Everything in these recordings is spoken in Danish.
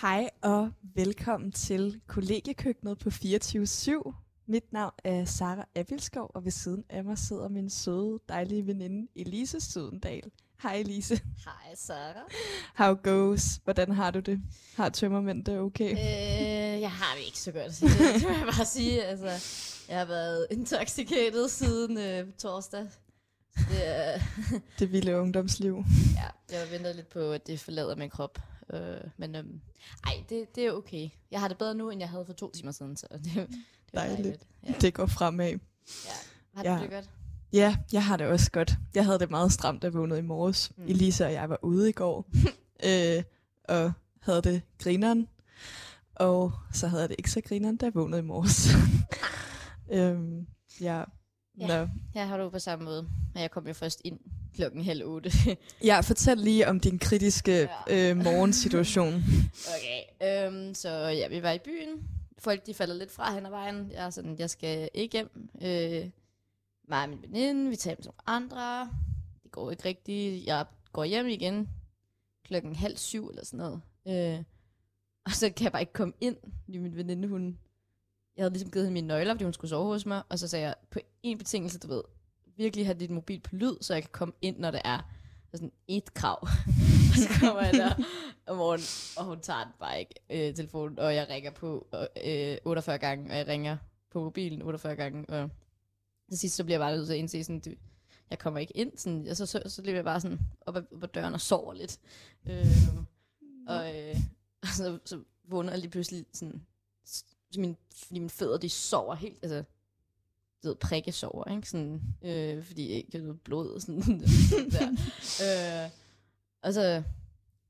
Hej og velkommen til kollegiekøkkenet på 24-7. Mit navn er Sara Abilskov, og ved siden af mig sidder min søde, dejlige veninde Elise Sødendal. Hej Elise. Hej Sara. How goes? Hvordan har du det? Har tømmermænd det okay? Øh, jeg har det ikke så godt, det må jeg bare sige. Altså, jeg har været intoxicated siden øh, torsdag. Det, er, det vilde ungdomsliv. ja, jeg venter lidt på, at det forlader min krop. Øh, men øhm, ej, det, det er okay. Jeg har det bedre nu, end jeg havde for to timer siden, så det, det er Dejligt. dejligt. Ja. Det går fremad. ja. Har du Ja. det godt? Ja, jeg har det også godt. Jeg havde det meget stramt, da jeg vågnede i morges. Mm. Elisa og jeg var ude i går, øh, og havde det grineren. Og så havde jeg det ikke så grineren, da jeg vågnede i morges. øhm, ja. Ja. Nå. Jeg har det på samme måde. Men jeg kom jo først ind klokken halv otte. ja, fortæl lige om din kritiske øh, morgensituation. Okay, øhm, så ja, vi var i byen. Folk, de falder lidt fra hen ad vejen. Jeg er sådan, jeg skal ikke hjem. Øh, mig og min veninde, vi taler med nogle andre. Det går ikke rigtigt. Jeg går hjem igen klokken halv syv eller sådan noget. Øh, og så kan jeg bare ikke komme ind. Fordi min veninde, hun... Jeg havde ligesom givet hende mine nøgler, fordi hun skulle sove hos mig. Og så sagde jeg, på en betingelse, du ved, virkelig have dit mobil på lyd, så jeg kan komme ind, når det er. Sådan et krav. og så kommer jeg der om morgenen, og hun tager den bare ikke, øh, telefonen, og jeg ringer på øh, 48 gange, og jeg ringer på mobilen 48 gange, og til sidst så bliver jeg bare nødt til at indse sådan, du, jeg kommer ikke ind, sådan, og så, så, så bliver jeg bare sådan op ad, op ad døren og sover lidt. Øh, og, øh, og så, så vågner jeg lige pludselig sådan, så min, fordi mine fødder, de sover helt, altså, ved, prikke sover, ikke? Sådan, øh, fordi jeg ikke noget blod, sådan, sådan der. Øh, og så,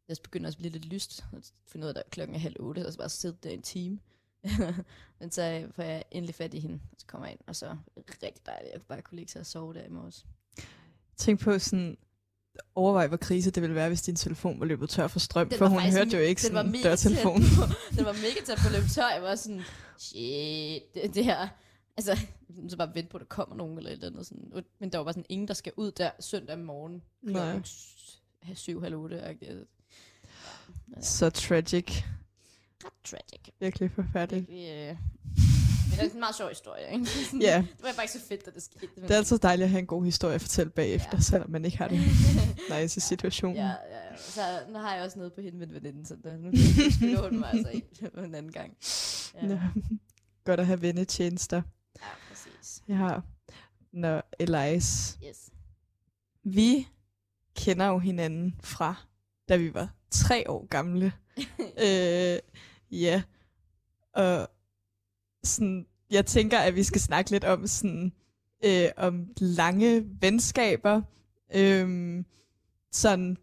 jeg begynder også at blive lidt lyst, og finde ud af, at klokken er halv otte, og så bare sidde der en time. Men så får jeg endelig fat i hende, og så kommer jeg ind, og så rigtig dejligt, jeg bare kunne ligge sig og sove der i morges. Tænk på sådan, overvej, hvor krise det ville være, hvis din telefon var løbet tør for strøm, Den for hun hørte jo ikke sådan dørtelefonen. Den var mega tæt på at løbe tør. Jeg var sådan, shit, det, det her... Altså, så bare vente på, at der kommer nogen eller et eller andet. Sådan. Men der var bare sådan ingen, der skal ud der søndag morgen. Nej. S- syv, halv otte. agtigt. Ja, Så tragic. ret tragic. Virkelig forfærdeligt. Virkelig, øh, det er en meget sjov historie, ikke? Sådan, Ja, Det var ikke så fedt, at det skete. Men, det er altid dejligt at have en god historie at fortælle bagefter, Ja. selvom man ikke har det nice i situationen. Ja, ja, så nu har jeg også noget på hende med veninden, så der, nu skylder hun mig altså ikke en anden gang. Ja, Ja. Godt at have vennetjenester. Jeg har, når Elias, Yes. vi kender jo hinanden fra, da vi var tre år gamle. øh, ja, og sådan, jeg tænker, at vi skal snakke lidt om sådan, øh, om lange venskaber. Øhm, sådan,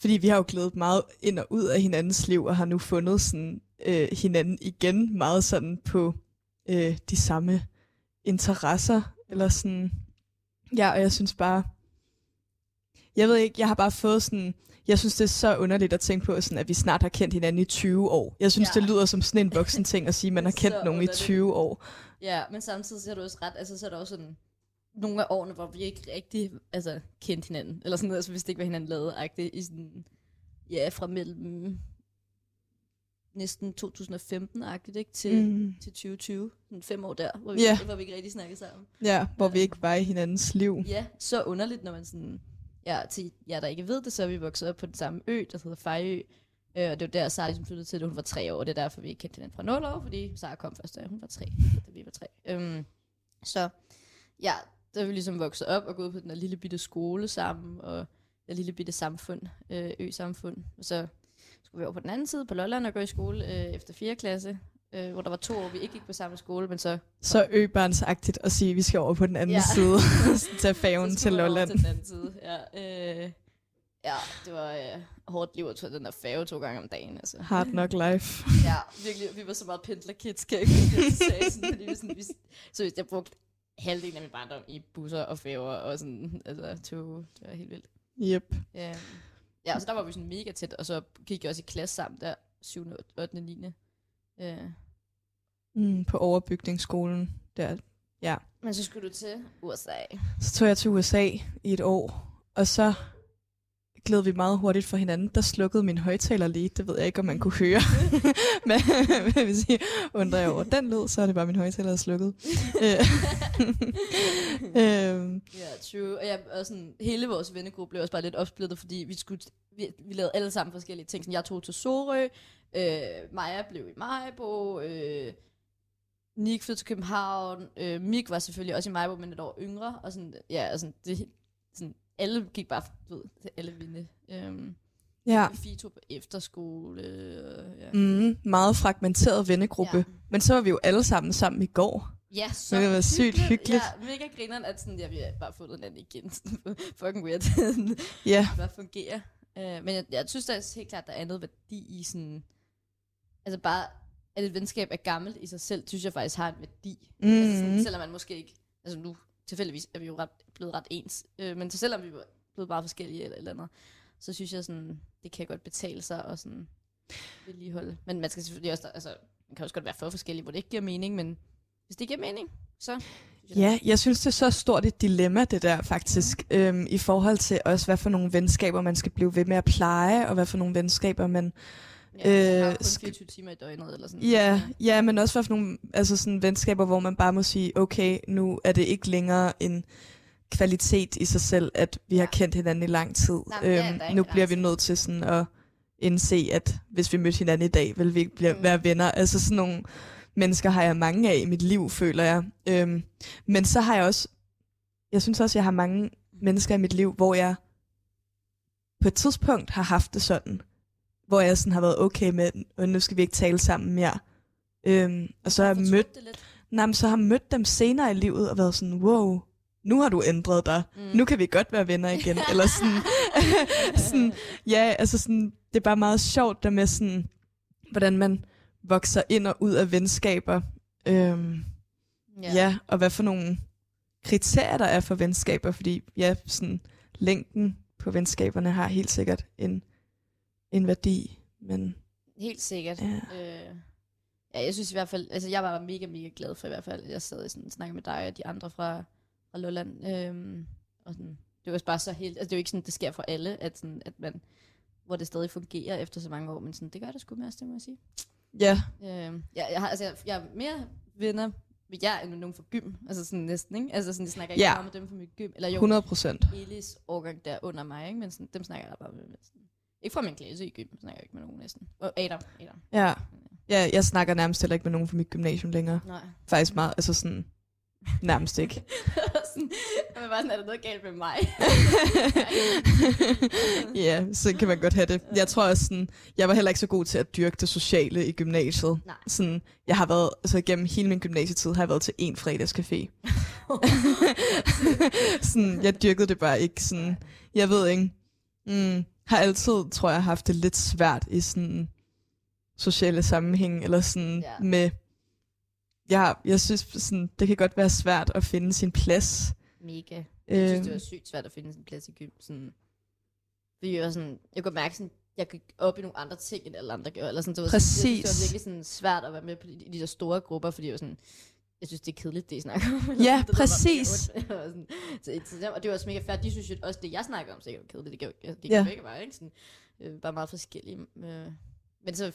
fordi vi har jo glædet meget ind og ud af hinandens liv, og har nu fundet sådan, øh, hinanden igen meget sådan på øh, de samme interesser, eller sådan, ja, og jeg synes bare, jeg ved ikke, jeg har bare fået sådan, jeg synes det er så underligt at tænke på, sådan, at vi snart har kendt hinanden i 20 år. Jeg synes, Ja. det lyder som sådan en voksen ting at sige, at man har kendt nogen i underligt. 20 år. Ja, men samtidig så har du også ret, altså så er der også sådan nogle af årene, hvor vi ikke rigtig altså, kendte hinanden, eller sådan noget, altså hvis det ikke var hinanden lavet, i sådan, ja, fra mellem næsten 2015-agtigt, ikke, til, mm. Til 2020, sådan fem år der, hvor vi, Ja. hvor vi ikke rigtig snakkede sammen. Ja, hvor vi ikke var i hinandens liv. Ja, så underligt, når man sådan, ja, til jer, der ikke ved det, så er vi vokset op på den samme ø, der hedder Fejø, øh, og det var der, Sara ligesom flyttede til, da hun var tre år, og det er derfor, vi ikke kendte hinanden fra 0 år, fordi Sara kom først, da hun var tre, da vi var tre. Øhm, så ja, der er vi ligesom vokset op og gået på den der lille bitte skole sammen, og det lille bitte samfund, øh, ø-samfund. Og så skulle vi over på den anden side på Lolland og gå i skole øh, efter 4. klasse, øh, hvor der var to år, vi ikke gik på samme skole, men så Så øbarnsagtigt at sige, at vi skal over på den anden Ja. side. Tage så til Lolland. Til den anden side. Ja, øh, ja det var øh, hårdt liv at tage den der færge to gange om dagen. Altså. Hard knock life. Ja, virkelig. Vi var så meget pendlerkids, kan jeg ikke sagde sådan, fordi vi sådan, vi, så jeg brugte halvdelen af min barndom i busser og færger og sådan, altså tog, det var helt vildt. Yep. Ja, ja så der var vi sådan mega tæt, og så gik jeg også i klasse sammen der, 7., 8., 9. Øh, Mm, på overbygningsskolen. Der. Ja. men så skulle du til USA. Så tog jeg til USA i et år, og så gled vi meget hurtigt for hinanden. Der slukkede min højtaler lige. Det ved jeg ikke, om man kunne høre. Men hvis I undrer jer over den lyd, så er det bare min højtaler, der er slukket. øhm. Ja, true. Og, jeg, og sådan, hele vores vennegruppe blev også bare lidt opsplittet, fordi vi, skulle, vi, vi lavede alle sammen forskellige ting. Sådan, jeg tog til Sorø, øh, Maja blev i Majbo, øh, Nick flyttede til København, øh, Mik var selvfølgelig også i Majbo, men et år yngre, og sådan, ja, og sådan, det, sådan, alle gik bare ved, til alle vinde. Øhm, ja. Fito på efterskole. Øh, ja. Mm, meget fragmenteret vennegruppe. Ja. Men så var vi jo alle sammen sammen i går. Ja, så det var sygt hyggeligt. Ja, mega grineren, at sådan, ja, vi har bare fundet den igen. Fucking weird. ja. Det bare fungerer. Uh, men jeg, jeg synes da helt klart, der er noget værdi i sådan... Altså bare, at et venskab er gammelt i sig selv, synes jeg faktisk har en værdi. Mm. Altså sådan, selvom man måske ikke... Altså nu, tilfældigvis er vi jo ret, blevet ret ens. Uh, men selvom vi er blevet bare forskellige eller et eller andet, så synes jeg sådan, det kan godt betale sig og sådan vedligeholde. Men man skal selvfølgelig også, altså, man kan også godt være for forskellige, hvor det ikke giver mening, men hvis det giver mening, så... Ja, jeg synes, det er så stort et dilemma, det der faktisk, mm. øhm, i forhold til også, hvad for nogle venskaber, man skal blive ved med at pleje, og hvad for nogle venskaber, man... Ja, øh, kun 24 timer i døgnet, eller sådan Ja, ja, men også for nogle altså sådan venskaber, hvor man bare må sige, okay, nu er det ikke længere en kvalitet i sig selv, at vi ja. har kendt hinanden i lang tid. Nej, ja, øhm, nu bliver vi nødt til sådan at indse, at hvis vi mødte hinanden i dag, vil vi ikke blive, mm. være venner. Altså sådan nogle mennesker har jeg mange af i mit liv, føler jeg. Øhm, men så har jeg også, jeg synes også, jeg har mange mennesker i mit liv, hvor jeg på et tidspunkt har haft det sådan, hvor jeg sådan har været okay med, og nu skal vi ikke tale sammen mere. Øhm, og så har jeg mødt, nej, så har mødt dem senere i livet og været sådan, wow, nu har du ændret dig. Mm. Nu kan vi godt være venner igen. Eller sådan, sådan, ja, altså sådan, det er bare meget sjovt der med sådan, hvordan man vokser ind og ud af venskaber. Øhm, yeah. Ja, og hvad for nogle kriterier der er for venskaber, fordi ja, sådan, længden på venskaberne har helt sikkert en, en værdi. Men, helt sikkert. Ja. Øh, ja, jeg synes i hvert fald, altså jeg var mega, mega glad for i hvert fald, at jeg sad og sådan, snakkede med dig og de andre fra, fra Lolland. Øhm, og sådan, det var bare så helt, altså det er jo ikke sådan, det sker for alle, at, sådan, at man, hvor det stadig fungerer efter så mange år, men sådan, det gør det sgu med os, det må jeg sige. Ja. Øh, jeg, jeg, har, altså, jeg, jeg er mere venner med jer end med nogen fra gym. Altså sådan næsten, ikke? Altså sådan, jeg snakker ikke ja. meget med dem fra mit gym. Eller jo, 100 procent. Elis årgang der under mig, ikke? Men sådan, dem snakker jeg bare med. Sådan. Ikke fra min klasse i gym, snakker jeg ikke med nogen næsten. Og Adam. Adam. Ja. Ja, jeg snakker nærmest heller ikke med nogen fra mit gymnasium længere. Nej. Faktisk meget, altså sådan, nærmest ikke. sådan, men bare sådan, er der noget galt med mig? ja, så kan man godt have det. Jeg tror også sådan, jeg var heller ikke så god til at dyrke det sociale i gymnasiet. Nej. Sådan, jeg har været, altså gennem hele min gymnasietid, har jeg været til én fredagscafé. sådan, jeg dyrkede det bare ikke sådan, jeg ved ikke, mm, har altid, tror jeg, haft det lidt svært i sådan sociale sammenhæng, eller sådan Ja. med, ja, jeg synes, sådan, det kan godt være svært at finde sin plads. Mega. Jeg synes, det var sygt svært at finde sin plads i gym. Sådan, fordi jeg, var sådan, jeg kunne mærke, sådan, jeg gik op i nogle andre ting, end alle andre gjorde. Eller sådan, det var, sådan, jeg synes, det Præcis. var virkelig sådan, svært at være med på de, i de der store grupper, fordi jeg var sådan, jeg synes, det er kedeligt, det I snakker om. Ja, det præcis. var sådan, så, så, dem- og det var også mega fair. De synes jo også, det jeg snakker om, sikkert var kedeligt. Det gik, det gik Ja. begge veje, ikke? Sådan, øh, bare meget forskellige. Øh, men så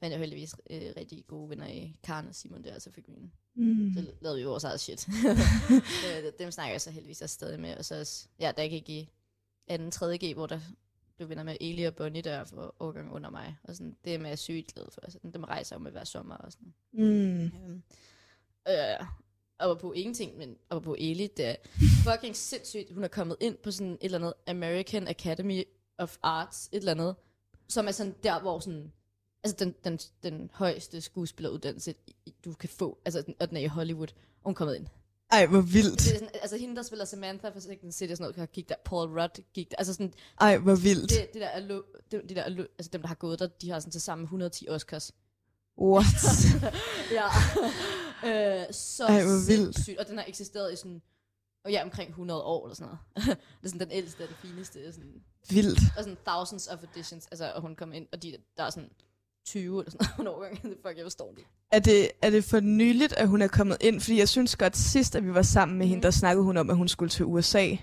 fandt jeg heldigvis øh, rigtig gode venner i Karen og Simon der, og så fik vi en Mm. så lavede vi vores eget shit. Øh, Dem snakker jeg så heldigvis også stadig med. Og så også, ja, der gik i anden, tredje G, hvor der blev venner med Eli og Bonnie der for årgang under mig. Og sådan, det er med sygt glad for. Sådan, dem rejser jeg jo med hver sommer og sådan. Mm. Øhm, øh, og på ingenting, men og på Eli, det er fucking sindssygt. Hun er kommet ind på sådan et eller andet American Academy of Arts, et eller andet, som er sådan der, hvor sådan, altså den, den, den højeste skuespilleruddannelse, du kan få, altså den, og den er i Hollywood, og hun er kommet ind. Ej, hvor vildt. Det er sådan, altså hende, der spiller Samantha for Second City og sådan noget, gik der, Paul Rudd gik der, altså sådan, Ej, hvor vildt. det, det der er, lo, det, det der er lo, altså dem, der har gået der, de har sådan til sammen 110 Oscars. What? ja. Øh, så Ej, hvor vildt. sindssygt. Og den har eksisteret i sådan, og ja, omkring 100 år eller sådan noget. det er sådan den ældste og det fineste. Sådan, vildt. og sådan thousands of editions. Altså, og hun kom ind, og de, der er sådan 20 eller sådan noget årgang. Det fuck, jeg forstår det. Er det, er det for nyligt, at hun er kommet ind? Fordi jeg synes godt, sidst, at vi var sammen med hende, Mhm. der snakkede hun om, at hun skulle til USA.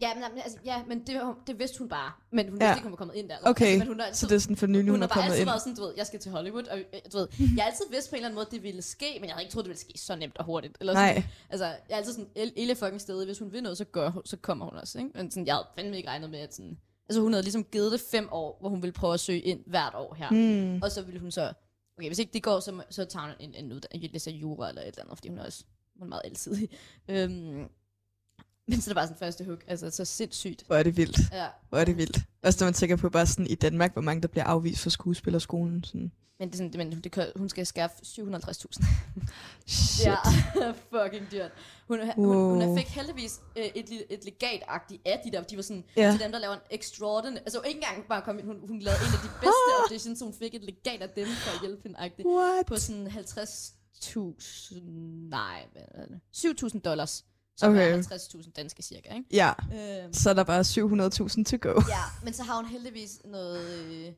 Ja, men, altså, ja, men det, det vidste hun bare. Men hun Ja. vidste ikke, hun var kommet ind der. Okay, altså, men hun har så altid, det er sådan for nylig, hun, hun er har bare kommet altid ind. været sådan, du ved, jeg skal til Hollywood, og øh, du ved, jeg har altid vidst på en eller anden måde, det ville ske, men jeg havde ikke troet, det ville ske så nemt og hurtigt. Eller sådan, Nej, Altså, jeg er altid sådan, El- Elle fucking stedet, hvis hun vil noget, så, gør, hun- så kommer hun også, ikke? Men sådan, jeg havde fandme ikke regnet med, at sådan, altså hun havde ligesom givet det fem år, hvor hun ville prøve at søge ind hvert år her. mm. Og så ville hun så, okay, hvis ikke det går, så, så tager hun en, en uddannelse, læser jura eller et eller andet, fordi hun er også hun er meget alsidig. Øhm, men så er det bare sådan første hug, altså så sindssygt. hvor er det vildt. Ja. Hvor er det vildt. Også når man tænker på bare sådan i Danmark, hvor mange der bliver afvist fra skuespillerskolen. Sådan. Men, det er sådan, men det, hun skal skaffe 750.000. Shit. Ja, fucking dyrt. Hun, hun, Wow. hun fik heldigvis øh, et, et legat-agtigt af de der. De var sådan, Ja. til dem, der laver en extraordinary... Altså ikke engang bare kom ind, hun, hun lavede en af de bedste auditions, så hun fik et legat af dem for at hjælpe hende? På sådan 50.000... Nej, hvad er det? 7.000 dollars. Så Okay. okay. 50.000 danske cirka, ikke? Ja, Øhm, så er der bare 700.000 to go. ja, men så har hun heldigvis noget... Øh, et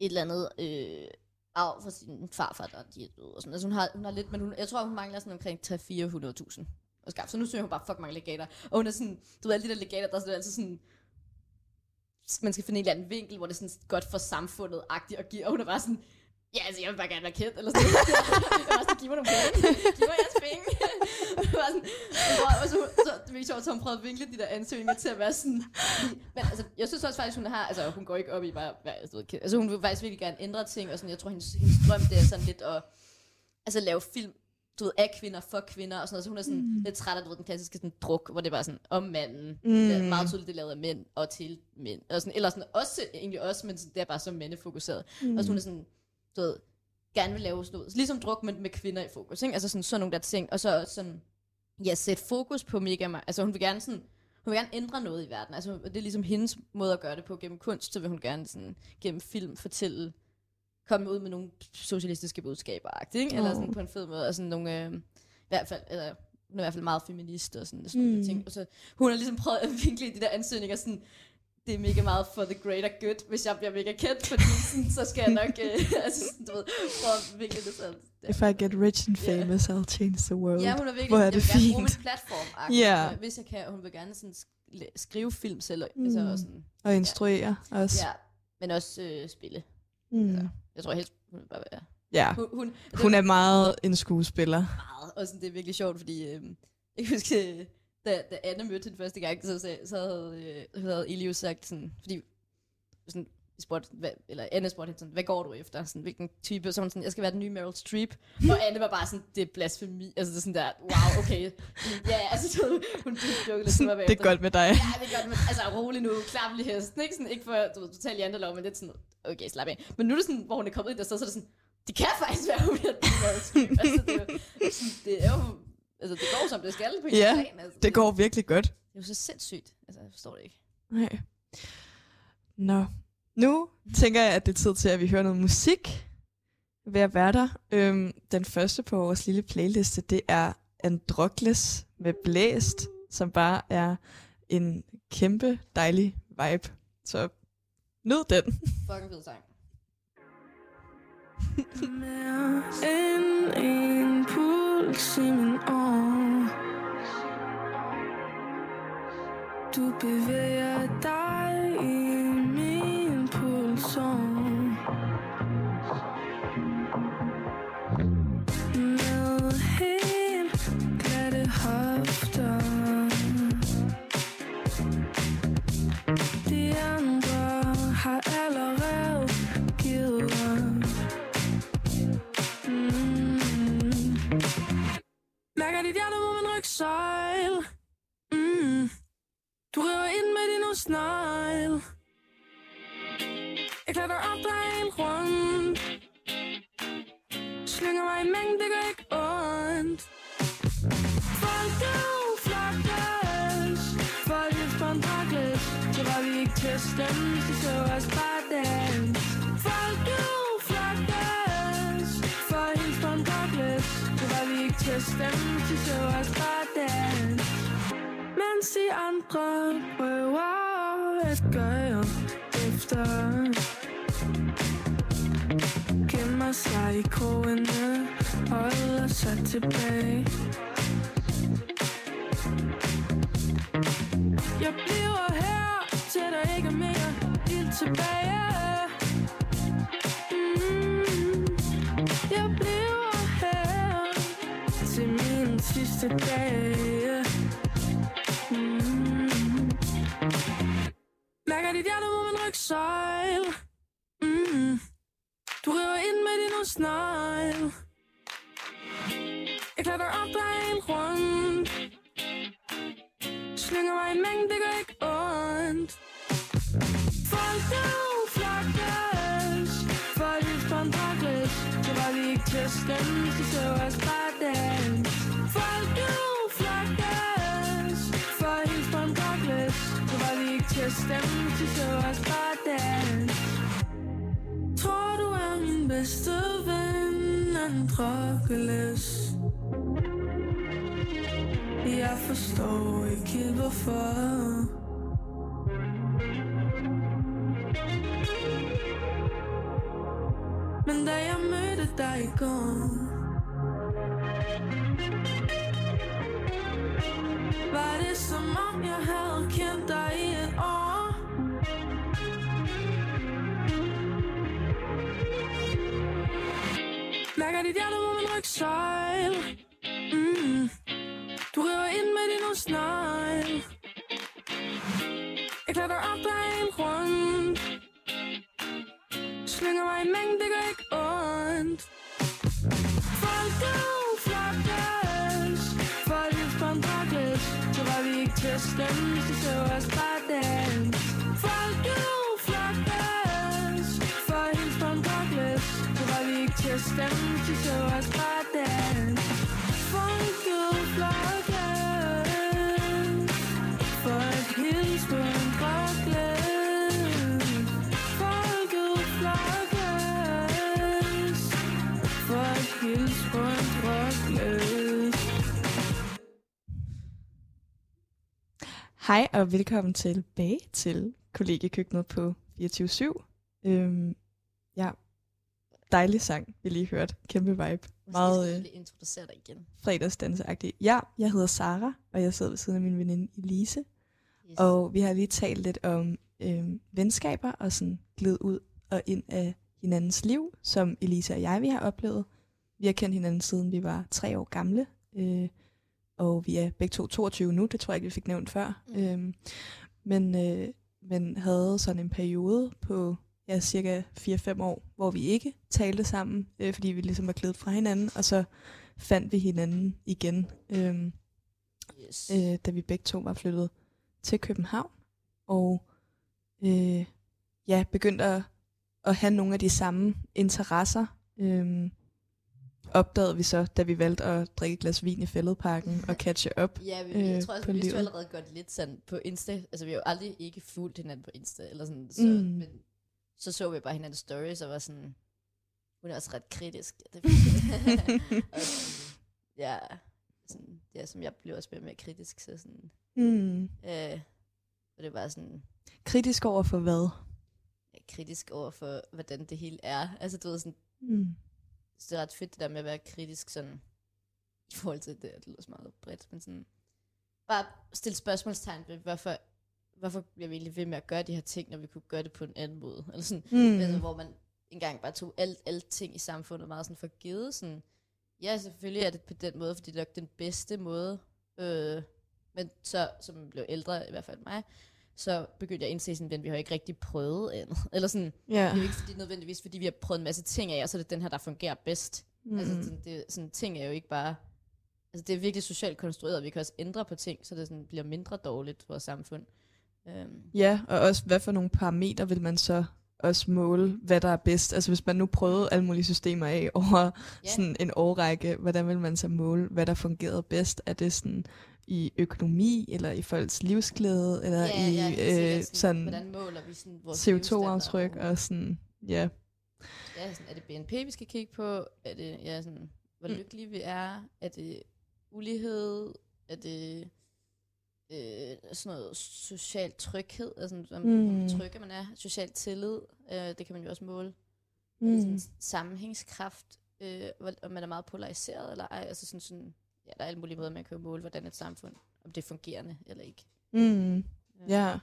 eller andet... Øh, arv fra sin farfar, der er de er døde og sådan. Altså hun har, hun har lidt, men hun, jeg tror, hun mangler sådan omkring 300-400.000 at skaffe. Så nu søger hun bare fuck mange legater. Og hun er sådan, du ved, alle de der legater, der er sådan, altid sådan, man skal finde en eller anden vinkel, hvor det er sådan godt for samfundet-agtigt at give. Og hun er bare sådan, ja, altså, jeg vil bare gerne være kendt, eller sådan. jeg var sådan, giv mig nogle penge. Giv mig jeres penge. var sådan, hun- så, det sjovt, så hun prøvede at vinkle de der ansøgninger til at være sådan, men altså, jeg synes også faktisk, hun har, altså, hun går ikke op i bare, kendt. altså, hun vil faktisk virkelig gerne ændre ting, og sådan, jeg tror, hendes, hendes drøm, det er sådan lidt at, altså, lave film, du ved, af kvinder, for kvinder, og sådan noget, så hun er sådan mm. lidt træt af, du ved, den klassiske sådan, druk, hvor det bare sådan, om manden, mm. det er meget tydeligt, det er lavet af mænd, og til mænd, og sådan, eller sådan, også, egentlig også, men sådan, det er bare så mandefokuseret, mm. og så hun er sådan, du ved, gerne vil lave sådan noget, ligesom druk, men med kvinder i fokus, ikke? altså sådan, sådan nogle der ting, og så sådan, ja, sætte fokus på mega meget, altså hun vil gerne sådan, hun vil gerne ændre noget i verden, altså det er ligesom hendes måde at gøre det på gennem kunst, så vil hun gerne sådan, gennem film fortælle, komme ud med nogle socialistiske budskaber, ikke? eller sådan Åh. på en fed måde, og sådan nogle, øh, i hvert fald, eller, hun er i hvert fald meget feminist og sådan, sådan Mm. nogle ting, og så hun har ligesom prøvet at vinkle de der ansøgninger sådan, det er mega meget for the greater good, hvis jeg bliver mega kendt, fordi sådan, så skal jeg nok, øh, altså, sådan, du ved, prøve at vinkle det sådan. If I get rich and Ja. famous, I'll change the world. Ja, hun er virkelig, Hvor er jeg det vil gerne bruge fint. min platform, Ja. yeah. hvis jeg kan, hun vil gerne sådan sk- skrive film selv, Mm. altså, og sådan, Og instruere også. ja, men også øh, spille. Mm. Ja. Jeg tror helst, hun vil bare være, ja. hun, hun, Hun er meget en skuespiller. meget, og sådan, det er virkelig sjovt, fordi øh, jeg kan huske, øh, da, da Anne mødte hende første gang, så, så, så havde, øh, havde Elius sagt sådan, fordi sådan, spurgte, hvad, eller Anne spurgte hende sådan, hvad går du efter? Sådan, hvilken type? Så hun sådan, jeg skal være den nye Meryl Streep. Og Anne var bare sådan, det er blasfemi. Altså det er sådan der, wow, okay. Ja, altså ved, hun jokede lidt, Sådan, det er godt med dig. Ja, det er godt, men altså rolig nu, klap lige hesten, ikke? Sådan, ikke for, du totalt jantelov, men lidt sådan, okay, slap af. Men nu er det sådan, hvor hun er kommet ind der sted, så er det sådan, det kan faktisk være, hun bliver den Meryl Streep. Altså det er jo, sådan, det er jo, altså det går som det skal på Ja, plan. Altså, Det går virkelig godt. Det er jo så sindssygt. Altså, jeg forstår det ikke. Nej. Nå. Nu tænker jeg, at det er tid til, at vi hører noget musik ved at være der. Øhm, den første på vores lille playliste, det er Androkles med Blæst, som bare er en kæmpe dejlig vibe. Så nyd den. Fucking fed sang. Mere end en puls i min arm Du bevæger dig i min pulsår Trækker dit hjerte mod min rygsøjl mm. Du river ind med din snegl Jeg klatrer op, der er en rundt Slynger mig i mængden, det gør ikke ondt. Folk du flokkes Folk er spandrakles Så var vi ikke til at stemme. Andre prøver at gøre efter. Gemmer sig i krogene Holder sig tilbage. Jeg bliver her, til der ikke er mere ild tilbage. Mm, Jeg bliver her Til min sidste dag. Mærker dit hjerte mod min rygsøjl mm, Du river ind med din snegl Jeg klatrer op dig en rundt Slynger mig en mængde, det gør ikke ondt Folk nu flokkes For et livsbåndbakles Så var dans Tror du er min bedste ven Androkles jeg forstår ikke helt hvorfor. Men da jeg mødte dig i går Var det som om jeg havde kendt dig i et år. Mærker dit hjerte mod min rygsøjl mm. Mm-hmm. Du river ind med din snegl. Jeg klatrer op dig en rundt Slynger mig i mængden, det gør ikke ondt. Folk flokkes For et livsbåndbakles Så var vi ikke til at stemme Så så os bare dans. Folk vi ikke til at stemme Så så os bare dans From nu flokkes For et livsbåndbakles Folk nu flokkes For Hej og velkommen tilbage til kollegekøkkenet på 24-7. Øhm, ja, dejlig sang, vi lige hørte. Kæmpe vibe. Meget, øh, introducere dig igen. fredagsdanseagtig. Ja, jeg hedder Sara, og jeg sidder ved siden af min veninde Elise. Yes. Og vi har lige talt lidt om øhm, venskaber og sådan glid ud og ind af hinandens liv, som Elise og jeg vi har oplevet. Vi har kendt hinanden siden vi var tre år gamle, øh, og vi er begge to 22 nu, det tror jeg ikke, vi fik nævnt før. Mm. Øhm, men, øh, men havde sådan en periode på ja, cirka 4-5 år, hvor vi ikke talte sammen, øh, fordi vi ligesom var glidet fra hinanden, og så fandt vi hinanden igen. Øh, yes. øh, da vi begge to var flyttet til København, og øh, ja, begyndte at, at have nogle af de samme interesser. Øh, opdagede vi så, da vi valgte at drikke et glas vin i fældeparken og catche op. Ja, vi, jeg øh, tror også, på vi vidste allerede godt lidt sådan på Insta. Altså, vi har jo aldrig ikke fulgt hinanden på Insta. Eller sådan, så, Mm. men så så vi bare hinandens stories og var sådan, hun er også ret kritisk. Det, og sådan, ja, sådan, ja, som jeg blev også mere mere kritisk. Så sådan, Mm. øh, og det var sådan, Kritisk over for hvad? ja, kritisk over for, hvordan det hele er. Altså, du ved sådan, Mm. så det er ret fedt det der med at være kritisk sådan, i forhold til det, det lyder så meget bredt, men sådan, bare stille spørgsmålstegn ved, hvorfor, hvorfor bliver vi egentlig ved med at gøre de her ting, når vi kunne gøre det på en anden måde? Eller sådan, Mm. altså, hvor man engang bare tog alt, alt ting i samfundet meget sådan for givet. Sådan, ja, selvfølgelig er det på den måde, fordi det er nok den bedste måde. Øh, men så, som blev ældre, i hvert fald mig, så begyndte jeg at indse sådan, at vi har ikke rigtig prøvet andet. Eller sådan, Ja. det er jo ikke fordi, nødvendigvis, fordi vi har prøvet en masse ting af, og så er det den her, der fungerer bedst. Mm. Altså, sådan, det, sådan, ting er jo ikke bare... Altså, det er virkelig socialt konstrueret, og vi kan også ændre på ting, så det sådan, bliver mindre dårligt for vores samfund. Um, Ja, og også hvad for nogle parametre vil man så også måle, hvad der er bedst. Altså hvis man nu prøvede alle mulige systemer af over Ja. sådan en årrække, hvordan vil man så måle, hvad der fungerede bedst? Er det sådan i økonomi, eller i folks livsglæde, eller ja, i ja, helt øh, sikkert sådan Hvordan måler vi sådan vores CO2-aftryk levestandard? og sådan, ja. Ja, sådan, er det BNP, vi skal kigge på? Er det, ja, sådan, hvor Mm. lykkelige vi er? Er det ulighed? Er det øh, sådan noget social tryghed? Altså, hvor, mm. Mm. trygge man er? Social tillid? Øh, det kan man jo også måle. Mm. Sådan, sammenhængskraft? Øh, om man er meget polariseret eller ej? Altså sådan, sådan, ja, der er alle mulige måder, man kan jo måle, hvordan et samfund, om det er fungerende eller ikke. Mm. Ja.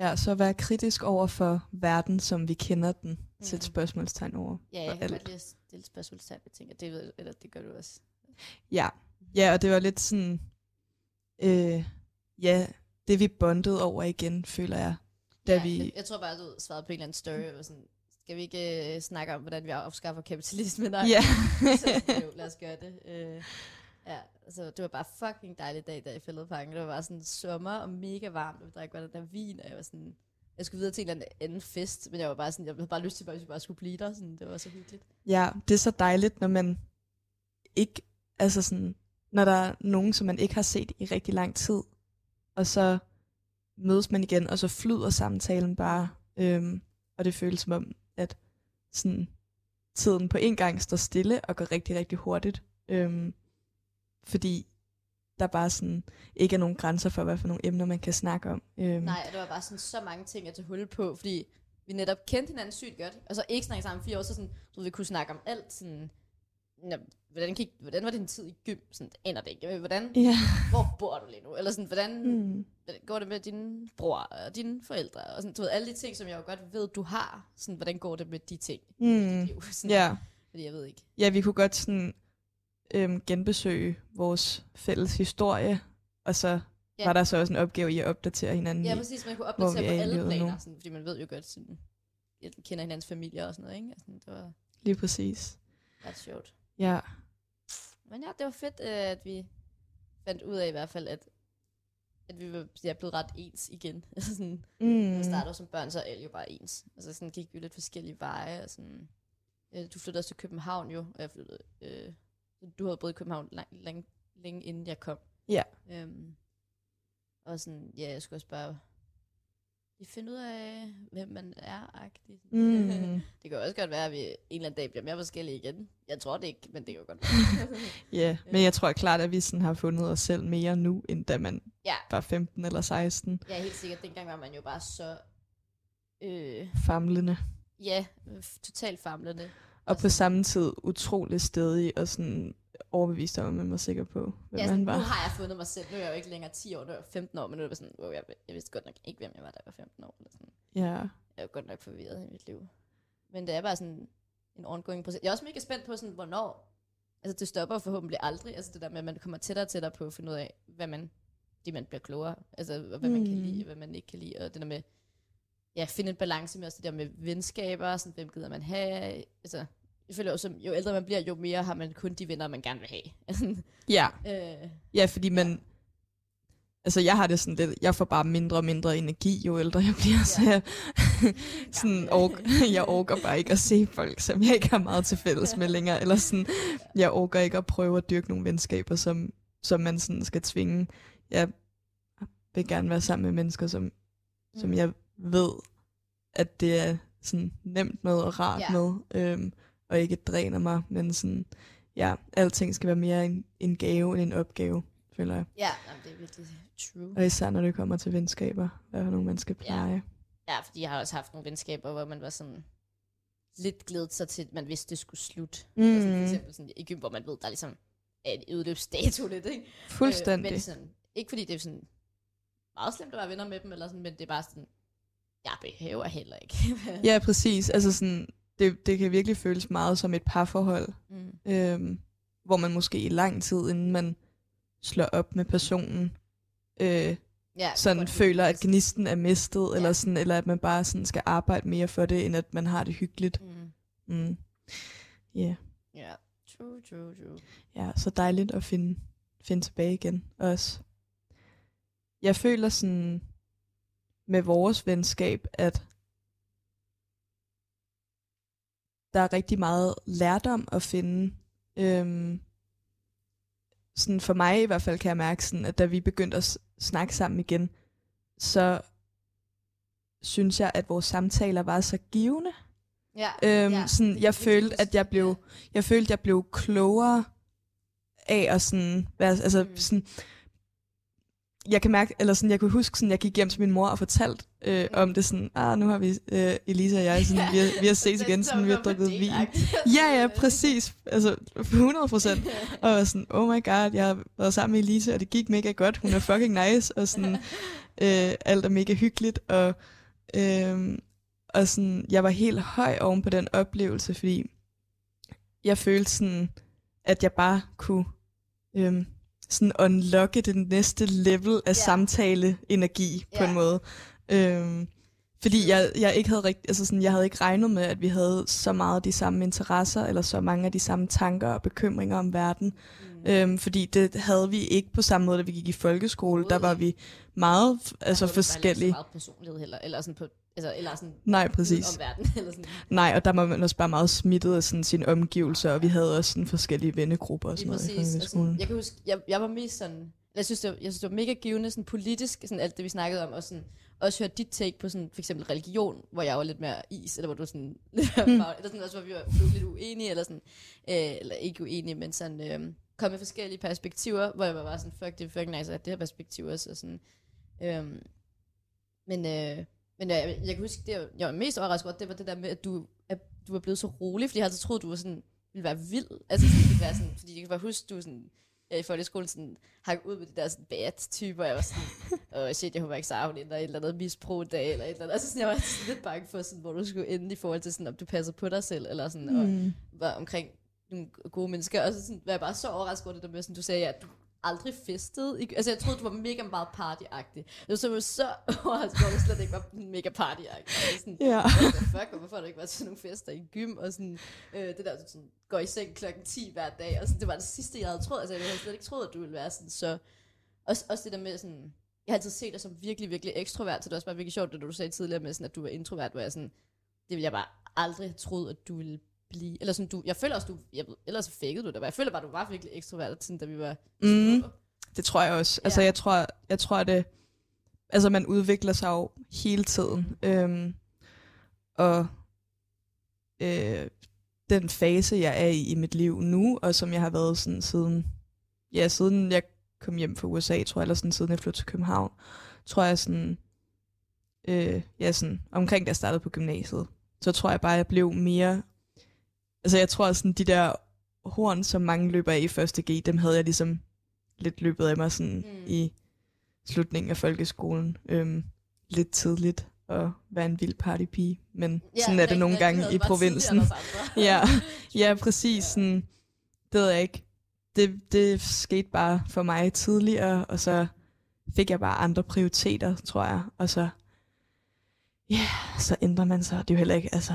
Ja, så være kritisk over for verden, som vi kender den. Mm. Sæt spørgsmålstegn over Ja, jeg kan alt. godt lide at stille spørgsmålstegn ting, og det, ved, eller det gør du også. Ja. ja, og det var lidt sådan, øh, ja, det vi bondede over igen, føler jeg. Da ja, vi, jeg, jeg tror bare, du svarede på en eller anden story, og sådan, skal vi ikke uh, snakke om, hvordan vi afskaffer kapitalisme? Nej, ja. så, jo, lad os gøre det. Uh, ja, altså, det var bare fucking dejlig dag, der i fældeparken. Det var bare sådan sommer og mega varmt, og vi drak bare den der vin, og jeg var sådan, jeg skulle videre til en eller anden fest, men jeg var bare sådan, jeg havde bare lyst til, at vi bare skulle blive der. Sådan, det var så hyggeligt. ja, det er så dejligt, når man ikke, altså sådan, når der er nogen, som man ikke har set i rigtig lang tid, og så mødes man igen, og så flyder samtalen bare, øhm, og det føles som om, at sådan, tiden på en gang står stille og går rigtig, rigtig hurtigt. Øhm, fordi der bare sådan ikke er nogen grænser for, hvad for nogle emner, man kan snakke om. Øhm, Nej, og det var bare sådan så mange ting at tage hul på, fordi vi netop kendte hinanden sygt godt, og så ikke snakke sammen fire år, så sådan, så vi kunne snakke om alt, sådan, nå, hvordan, gik, hvordan var din tid i gym? Sådan, det aner det ikke. Hvordan, Ja. hvor bor du lige nu? Eller sådan, hvordan, Mm. går det med din bror og dine forældre? Og sådan, du ved, alle de ting, som jeg jo godt ved, du har. Sådan, hvordan går det med de ting? Mm. Er jo sådan, Ja. Fordi jeg ved ikke. ja, vi kunne godt sådan øhm, genbesøge vores fælles historie, og så Ja. var der så også en opgave i at opdatere hinanden Ja, i. præcis. Man kunne opdatere på i alle planer, sådan, fordi man ved jo godt, sådan, jeg kender hinandens familier og sådan noget, ikke? Og Sådan, det var Lige præcis. ret sjovt. Ja. Men ja, det var fedt, øh, at vi fandt ud af i hvert fald, at, at vi var ja, blevet ret ens igen. Altså sådan, mm. Når vi startede som børn, så er alle jo bare ens. Altså sådan gik vi lidt forskellige veje. Og sådan, øh, du flyttede også til København jo, og jeg flyttede... Øh, du havde boet i København lang, lang, længe inden jeg kom. Ja. Øhm, og sådan, ja, jeg skulle også bare lige finde ud af, hvem man er, agtig. Mm. det kan også godt være, at vi en eller anden dag bliver mere forskellige igen. Jeg tror det ikke, men det kan jo godt være. Ja, men jeg tror klart, at vi sådan har fundet os selv mere nu, end da man ja, var 15 eller 16. jeg er helt sikkert, dengang var man jo bare så... Øh, Famlende. ja, totalt famlende. Og på samme tid utrolig stedig og sådan overbevist om, at man var sikker på, hvem Ja, sådan, nu var. har jeg fundet mig selv. Nu er jeg jo ikke længere 10 år, nu er jeg 15 år, men nu er det sådan, wow, jeg, jeg vidste godt nok ikke, hvem jeg var, da jeg var 15 år. Eller sådan. Ja. Jeg er godt nok forvirret i mit liv. Men det er bare sådan en ongoing proces. Jeg er også mega spændt på, sådan, hvornår... Altså, det stopper forhåbentlig aldrig. Altså, det der med, at man kommer tættere og tættere på at finde ud af, hvad man... Det, man bliver klogere. Altså, hvad man kan Mm. lide, og hvad man ikke kan lide. Og det der med... Ja, finde en balance med også det der med venskaber. Sådan, hvem gider man have? Altså, jeg føler også, jo ældre man bliver, jo mere har man kun de venner, man gerne vil have. Ja. øh, Ja, fordi man... Altså, jeg har det sådan lidt... Jeg får bare mindre og mindre energi, jo ældre jeg bliver, så jeg, sådan, ork, jeg orker bare ikke at se folk, som jeg ikke har meget til fælles med længere. Eller sådan, jeg orker ikke at prøve at dyrke nogle venskaber, som, som man sådan skal tvinge. Jeg vil gerne være sammen med mennesker, som, Mm. som jeg ved, at det er sådan nemt med og rart Ja. med, øhm, og ikke dræner mig, men sådan, ja, alting skal være mere en, en gave end en opgave, føler jeg. Ja, jamen, det er virkelig true. Og især når det kommer til venskaber, hvad for nogle man skal pleje. Ja, fordi jeg har også haft nogle venskaber, hvor man var sådan lidt glædet sig til, at man vidste, det skulle slutte. Mm. Altså for eksempel sådan i gym, hvor man ved, der er ligesom er en udløbsdato lidt, ikke? Fuldstændig. Øh, men sådan, ikke fordi det er sådan meget slemt at være venner med dem, eller sådan, men det er bare sådan, jeg behøver heller ikke. Ja, præcis. Altså sådan, det, det kan virkelig føles meget som et parforhold, mm. øhm, hvor man måske i lang tid, inden man slår op med personen, øh, ja, sådan føler, at gnisten er mistet, Ja. eller, sådan, eller at man bare sådan skal arbejde mere for det, end at man har det hyggeligt. Mm. Mm. Yeah. Ja, true, true, true. Ja, så dejligt at finde, finde tilbage igen også. Jeg føler sådan med vores venskab, at der er rigtig meget lærdom at finde. Øhm, sådan for mig i hvert fald kan jeg mærke, sådan, at da vi begyndte at snakke sammen igen, så synes jeg, at vores samtaler var så givende. Ja, Øhm, ja, sådan, jeg følte, at jeg blev, jeg følte, jeg blev klogere af at sådan, være, altså Mm. sådan, jeg kan mærke, eller sådan, jeg kunne huske, sådan, jeg gik hjem til min mor og fortalte øh, om det sådan, ah, nu har vi, øh, Elisa og jeg, sådan, vi, har, vi har set igen, sådan, vi har drukket vin. Ja, ja, præcis. Altså, 100 procent. Og var sådan, oh my god, jeg har været sammen med Elisa, og det gik mega godt. Hun er fucking nice, og sådan, øh, alt er mega hyggeligt. Og, øh, og sådan, jeg var helt høj oven på den oplevelse, fordi jeg følte sådan, at jeg bare kunne øh, sådan unlocke den næste level af Ja. samtale-energi på Ja. en måde. Øh, fordi jeg, jeg ikke havde rigt, altså sådan, jeg havde ikke regnet med, at vi havde så meget af de samme interesser, eller så mange af de samme tanker og bekymringer om verden. Mm. Øhm, fordi det havde vi ikke på samme måde, da vi gik i folkeskole. Der var vi meget altså forskellige. Så meget personlighed heller, eller sådan på, altså, eller sådan Nej, præcis. om verden, eller sådan. Nej, og der var man også bare meget smittet af sådan sine omgivelser, og vi havde også sådan forskellige vennegrupper og sådan noget i præcis. folkeskolen. Altså, jeg kan huske, jeg, jeg var mest sådan, jeg synes, det var, jeg synes, det var mega givende sådan politisk, sådan alt det, vi snakkede om, og sådan, også høre dit take på sådan, for eksempel religion, hvor jeg var lidt mere is, eller hvor du sådan, lidt mere Hmm. faglig, eller sådan også, hvor vi var lidt uenige, eller sådan, øh, eller ikke uenige, men sådan, øh, kom med forskellige perspektiver, hvor jeg var bare sådan, fuck, det er fucking nice, at det her perspektiv også, og sådan, øh, men, øh, men jeg, jeg kan huske, det jeg, jeg var mest overrasket over, det var det der med, at du, at du var blevet så rolig, fordi jeg havde altid troet, du var sådan, ville være vild. Altså, sådan, ville være sådan, fordi jeg kan bare huske, du sådan, ja, i folkeskolen sådan, hang ud med de der sådan bad-typer, og jeg var sådan, åh shit, jeg håber ikke hun ender i et eller andet misbrug dag, eller et eller andet. Altså, sådan, jeg var sådan lidt bange for, sådan, hvor du skulle ende i forhold til, sådan, om du passer på dig selv, eller sådan, og Mm. var omkring nogle gode mennesker. Og så sådan, var jeg bare så overrasket over det der med, sådan, du sagde, at du aldrig. Ikke? Altså, jeg troede, du var mega meget partyagtig. Det var så, var så overrasket over, at du slet ikke var mega partyagtig. Og Sådan, Ja. What the fuck, hvorfor har du ikke været til nogle fester i gym, og sådan, øh, det der, du sådan, går i seng klokken 10 hver dag, og sådan, det var det sidste, jeg havde troet, altså jeg havde slet ikke troet, at du ville være sådan, så, også, også det der med sådan, jeg har altid set dig som virkelig, virkelig ekstrovert, så det er også bare virkelig sjovt, det du sagde tidligere med, sådan, at du var introvert, hvor jeg sådan, det ville jeg bare aldrig have troet, at du ville blive, eller sådan, du, jeg føler også, du, jeg, ved- ellers så fakede du det, jeg føler bare, du var virkelig ekstrovert, sådan, da vi var Mm. Det tror jeg også. Altså, Ja. jeg tror, jeg tror, det... Altså, man udvikler sig jo hele tiden. Øhm, og øh, den fase, jeg er i i mit liv nu, og som jeg har været sådan siden... Ja, siden jeg kom hjem fra USA, tror jeg, eller sådan siden jeg flyttede til København, tror jeg sådan... Øh, ja, sådan omkring da jeg startede på gymnasiet, så tror jeg bare, jeg blev mere... Altså, jeg tror sådan, de der horn, som mange løber af i første G, dem havde jeg ligesom lidt løbet af mig sådan Mm. i slutningen af folkeskolen. Øhm, lidt tidligt at være en vild partypige, men ja, sådan er det nogle gange i provinsen. Ja, ja, præcis. Ja. Sådan, det ved jeg ikke. Det, det skete bare for mig tidligere, og så fik jeg bare andre prioriteter, tror jeg. Og så, ja, så ændrer man sig. Det er jo heller ikke, altså...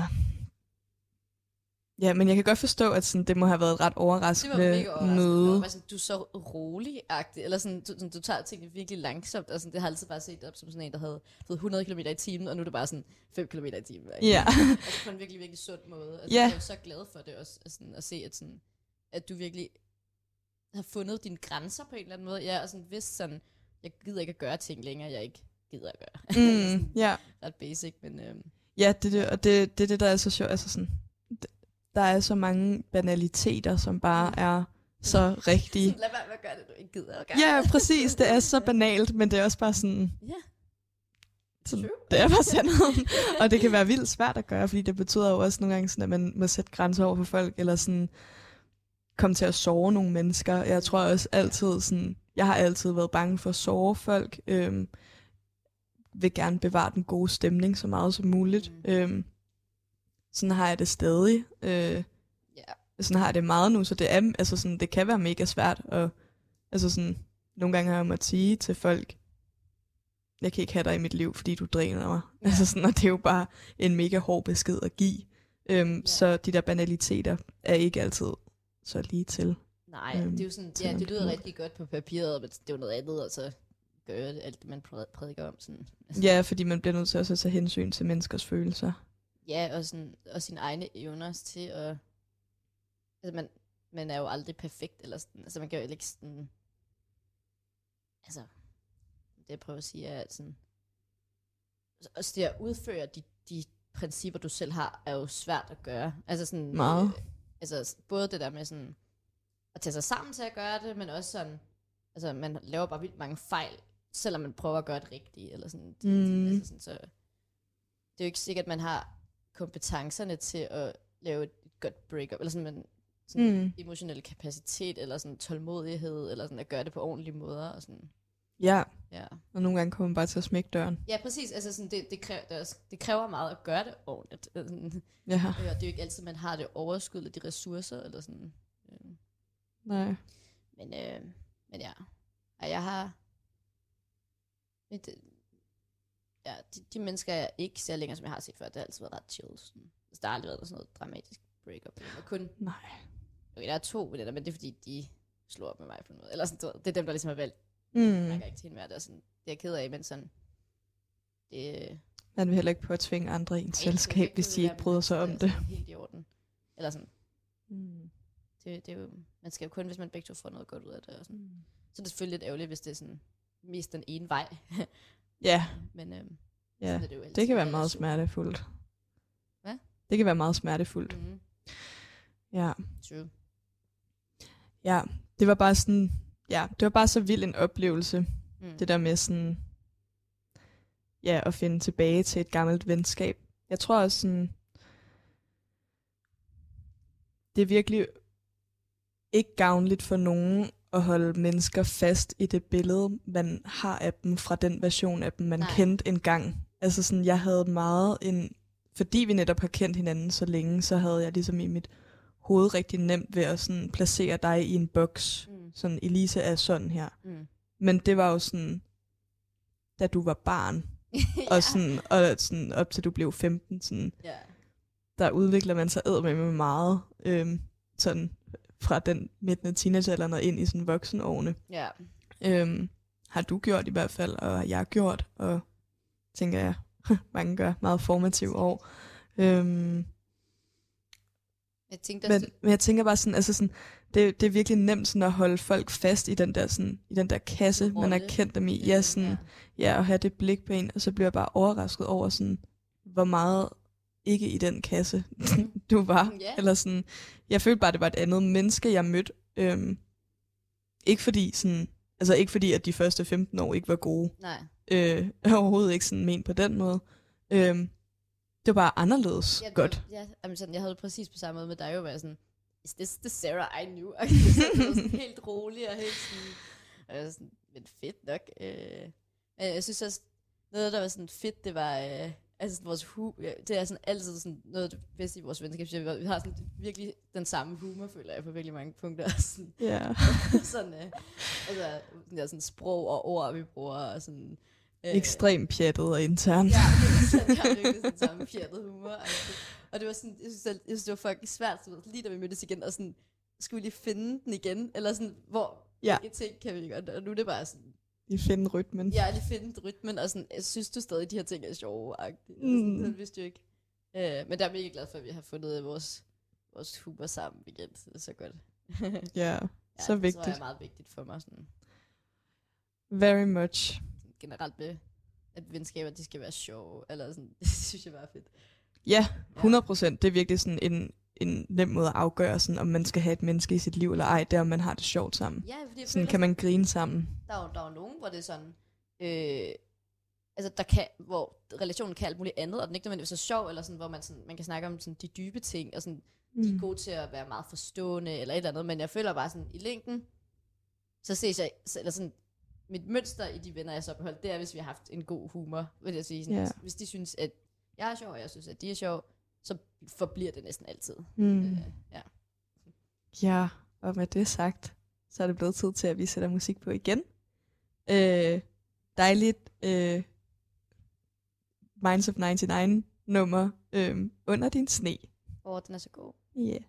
Ja, men jeg kan godt forstå, at sådan, det må have været et ret Det var overraskende mega overraskende. møde. Det var sådan, du er så rolig-agtig, eller sådan, du, sådan, du tager tingene virkelig langsomt, og sådan, det har altid bare set op som sådan en, der havde fået 100 km i timen, og nu er det bare sådan 5 km i timen. ikke? Ja. altså på en virkelig, virkelig sund måde. Altså, Ja. Jeg er så glad for det også, at, sådan, at se, at, sådan, at du virkelig har fundet dine grænser på en eller anden måde. Ja, og sådan vidst sådan, jeg gider ikke at gøre ting længere, jeg ikke gider at gøre. Mm, sådan, ja. Ret basic, men øhm, Ja, det, er det, og det, det er det, der er så sjovt. Altså sådan, der er så mange banaliteter, som bare er så rigtige. lad være med at gøre det, du ikke gider at gøre. Ja, præcis. Det er så banalt, men det er også bare sådan... Ja. True. det er bare sandheden. og det kan være vildt svært at gøre, fordi det betyder jo også nogle gange, sådan, at man må sætte grænser over for folk, eller sådan komme til at sove nogle mennesker. Jeg tror også altid sådan... Jeg har altid været bange for at sove folk. Øhm, vil gerne bevare den gode stemning så meget som muligt. Mm. Øhm, sådan har jeg det stadig. Øh, Ja. sådan har jeg det meget nu, så det, er, altså sådan, det kan være mega svært. Og, altså sådan, nogle gange har jeg måttet sige til folk, jeg kan ikke have dig i mit liv, fordi du dræner mig. Ja. Altså sådan, og det er jo bare en mega hård besked at give. Øhm, Ja. Så de der banaliteter er ikke altid så lige til. Nej, Øhm, det er jo sådan, ja, det lyder rigtig godt på papiret, men det er jo noget andet, og så gøre alt det, man præ- prædiker om. Sådan. Altså, Ja, fordi man bliver nødt til også at tage hensyn til menneskers følelser. Ja og, sådan, og sine egne evner til at... Altså, man, man er jo aldrig perfekt, eller sådan, altså man kan jo ikke sådan... Altså, det jeg prøver at sige er, at sådan... Også det at udføre de, de principper, du selv har, er jo svært at gøre. Altså sådan... Meget. Øh, altså både det der med sådan at tage sig sammen til at gøre det, men også sådan, altså man laver bare vildt mange fejl, selvom man prøver at gøre det rigtigt, eller sådan. Mm. Altså sådan så, det er jo ikke sikkert, at man har kompetencerne til at lave et godt breakup, eller sådan, man, sådan Mm. emotionel kapacitet, eller sådan tålmodighed, eller sådan at gøre det på ordentlige måder, og sådan, Ja, ja. og nogle gange kommer man bare til at smække døren. Ja, præcis, altså sådan, det, det, kræver, det, også, det kræver meget at gøre det ordentligt, sådan, Ja, øh, og det er jo ikke altid, man har det overskud, eller de ressourcer, eller sådan, øh. nej. Men, øh, men ja, og jeg har... Et, ja, de, de mennesker, jeg ikke ser længere, som jeg har set før, det har altid været ret chill. Sådan. Altså, der har aldrig været sådan noget dramatisk breakup. Og kun, Nej. okay, der er to veninder, men det er fordi, de slår op med mig på en måde. Eller sådan, ved, det er dem, der ligesom har valgt. Mm. Man kan ikke til en mere, det er, sådan, det er jeg ked af, men sådan, det, Man vil heller ikke påtvinge andre i en selskab, hvis de ikke bryder sig om det. sådan Helt i orden. Eller sådan, Mm. det, det er jo, man skal jo kun, hvis man begge to får noget godt ud af det. Og sådan. Så er det selvfølgelig lidt ærgerligt, hvis det er sådan, mest den ene vej. Ja, men øhm, ja. sådan er det jo Det kan være meget smertefuldt. Hvad? Det kan være meget smertefuldt. Mhm. Ja. True. Ja, det var bare sådan, ja, det var bare så vild en oplevelse, Mm. det der med sådan, ja, at finde tilbage til et gammelt venskab. Jeg tror også sådan, det er virkelig ikke gavnligt for nogen at holde mennesker fast i det billede, man har af dem fra den version af dem, man Nej. Kendte engang. Altså sådan, jeg havde meget en, fordi vi netop har kendt hinanden så længe, så havde jeg ligesom i mit hoved rigtig nemt ved at sådan placere dig i en boks. Mm. Sådan, Elise er sådan her. Mm. Men det var jo sådan, da du var barn, ja. og, sådan, og sådan op til du blev 15, sådan, ja. der udvikler man sig med meget, øhm, sådan fra den midten af teenagealderen ind i sådan voksenårene. ja. Øhm, har du gjort i hvert fald, og har jeg gjort, og tænker jeg, mange gør meget formative år. Øhm, Jeg tænkte men, men jeg tænker bare sådan, altså sådan, det, det er virkelig nemt sådan at holde folk fast i den der, sådan, i den der kasse, man har Rolle. kendt dem i. Ja, sådan, ja, og have det blik på en, og så bliver jeg bare overrasket over, sådan, hvor meget ikke i den kasse du var. Ja. Eller sådan, jeg følte bare, det var et andet menneske, jeg mødte. Øhm, ikke fordi sådan, altså ikke fordi, at de første 15 år ikke var gode. Nej. Øh, overhovedet ikke sådan ment på den måde. Øhm, det var bare anderledes Ja, det godt. Ja, jamen sådan, jeg havde det præcis på samme måde med dig, jo var sådan, is this the Sarah I knew? Og sådan, sådan helt rolig og helt sådan, og jeg sådan, men fedt nok. Øh. Men jeg synes også, noget, der var sådan fedt, det var, øh, altså vores hu ja, det er sådan altid sådan noget af det bedste i vores venskab. Vi har- Vi har sådan virkelig den samme humor, føler jeg, på virkelig mange punkter. Sådan, Ja. sådan, øh, altså, den der sådan sprog og ord, vi bruger, og sådan, øh, Ekstremt pjattet og intern. Ja, det er sådan, virkelig sådan samme fjertet humor. Altså. Og det var sådan, jeg synes, jeg synes det var fucking svært, så lige da vi mødtes igen, og sådan, skulle vi lige finde den igen? Eller sådan, hvor Ja. ting kan vi godt? Og nu er det bare sådan, I finder rytmen. jeg lige finde rytmen, og sådan, jeg synes du stadig, de her ting er sjove? Mm. Sådan, det vidste jeg ikke. Øh, men der er jeg virkelig glad for, at vi har fundet vores, vores humor sammen igen, så det er så godt. Ja, ja, så Det vigtigt. jeg er meget vigtigt for mig, sådan, Very much. generelt med, at venskaber, de skal være sjove, eller sådan, det synes jeg bare er fedt. Ja, 100 procent. Det er virkelig sådan en, en nem måde at afgøre, sådan, om man skal have et menneske i sit liv eller ej. Det er, om man har det sjovt sammen. Ja, fordi jeg Sådan føler kan man grine sammen. der er der er jo nogen, hvor det er sådan, øh, altså der kan, hvor relationen kan alt muligt andet, og den ikke nødvendigvis er sjov, eller sådan, hvor man, sådan, man kan snakke om sådan, de dybe ting, og sådan, mm. de er gode til at være meget forstående, eller et eller andet, men jeg føler bare sådan, i længden, så ses jeg, eller sådan, mit mønster i de venner, jeg så beholdt, det er, hvis vi har haft en god humor, vil jeg sige. Sådan, Ja. Hvis de synes, at jeg er sjov, og jeg synes, at de er sjov, så forbliver det næsten altid. Mm. Øh, ja. Ja, og med det sagt, så er det blevet tid til, at vi sætter musik på igen. Øh, dejligt øh, Minds of 99 nummer øh, under din sne. Åh, den er så god. Ja. Yeah.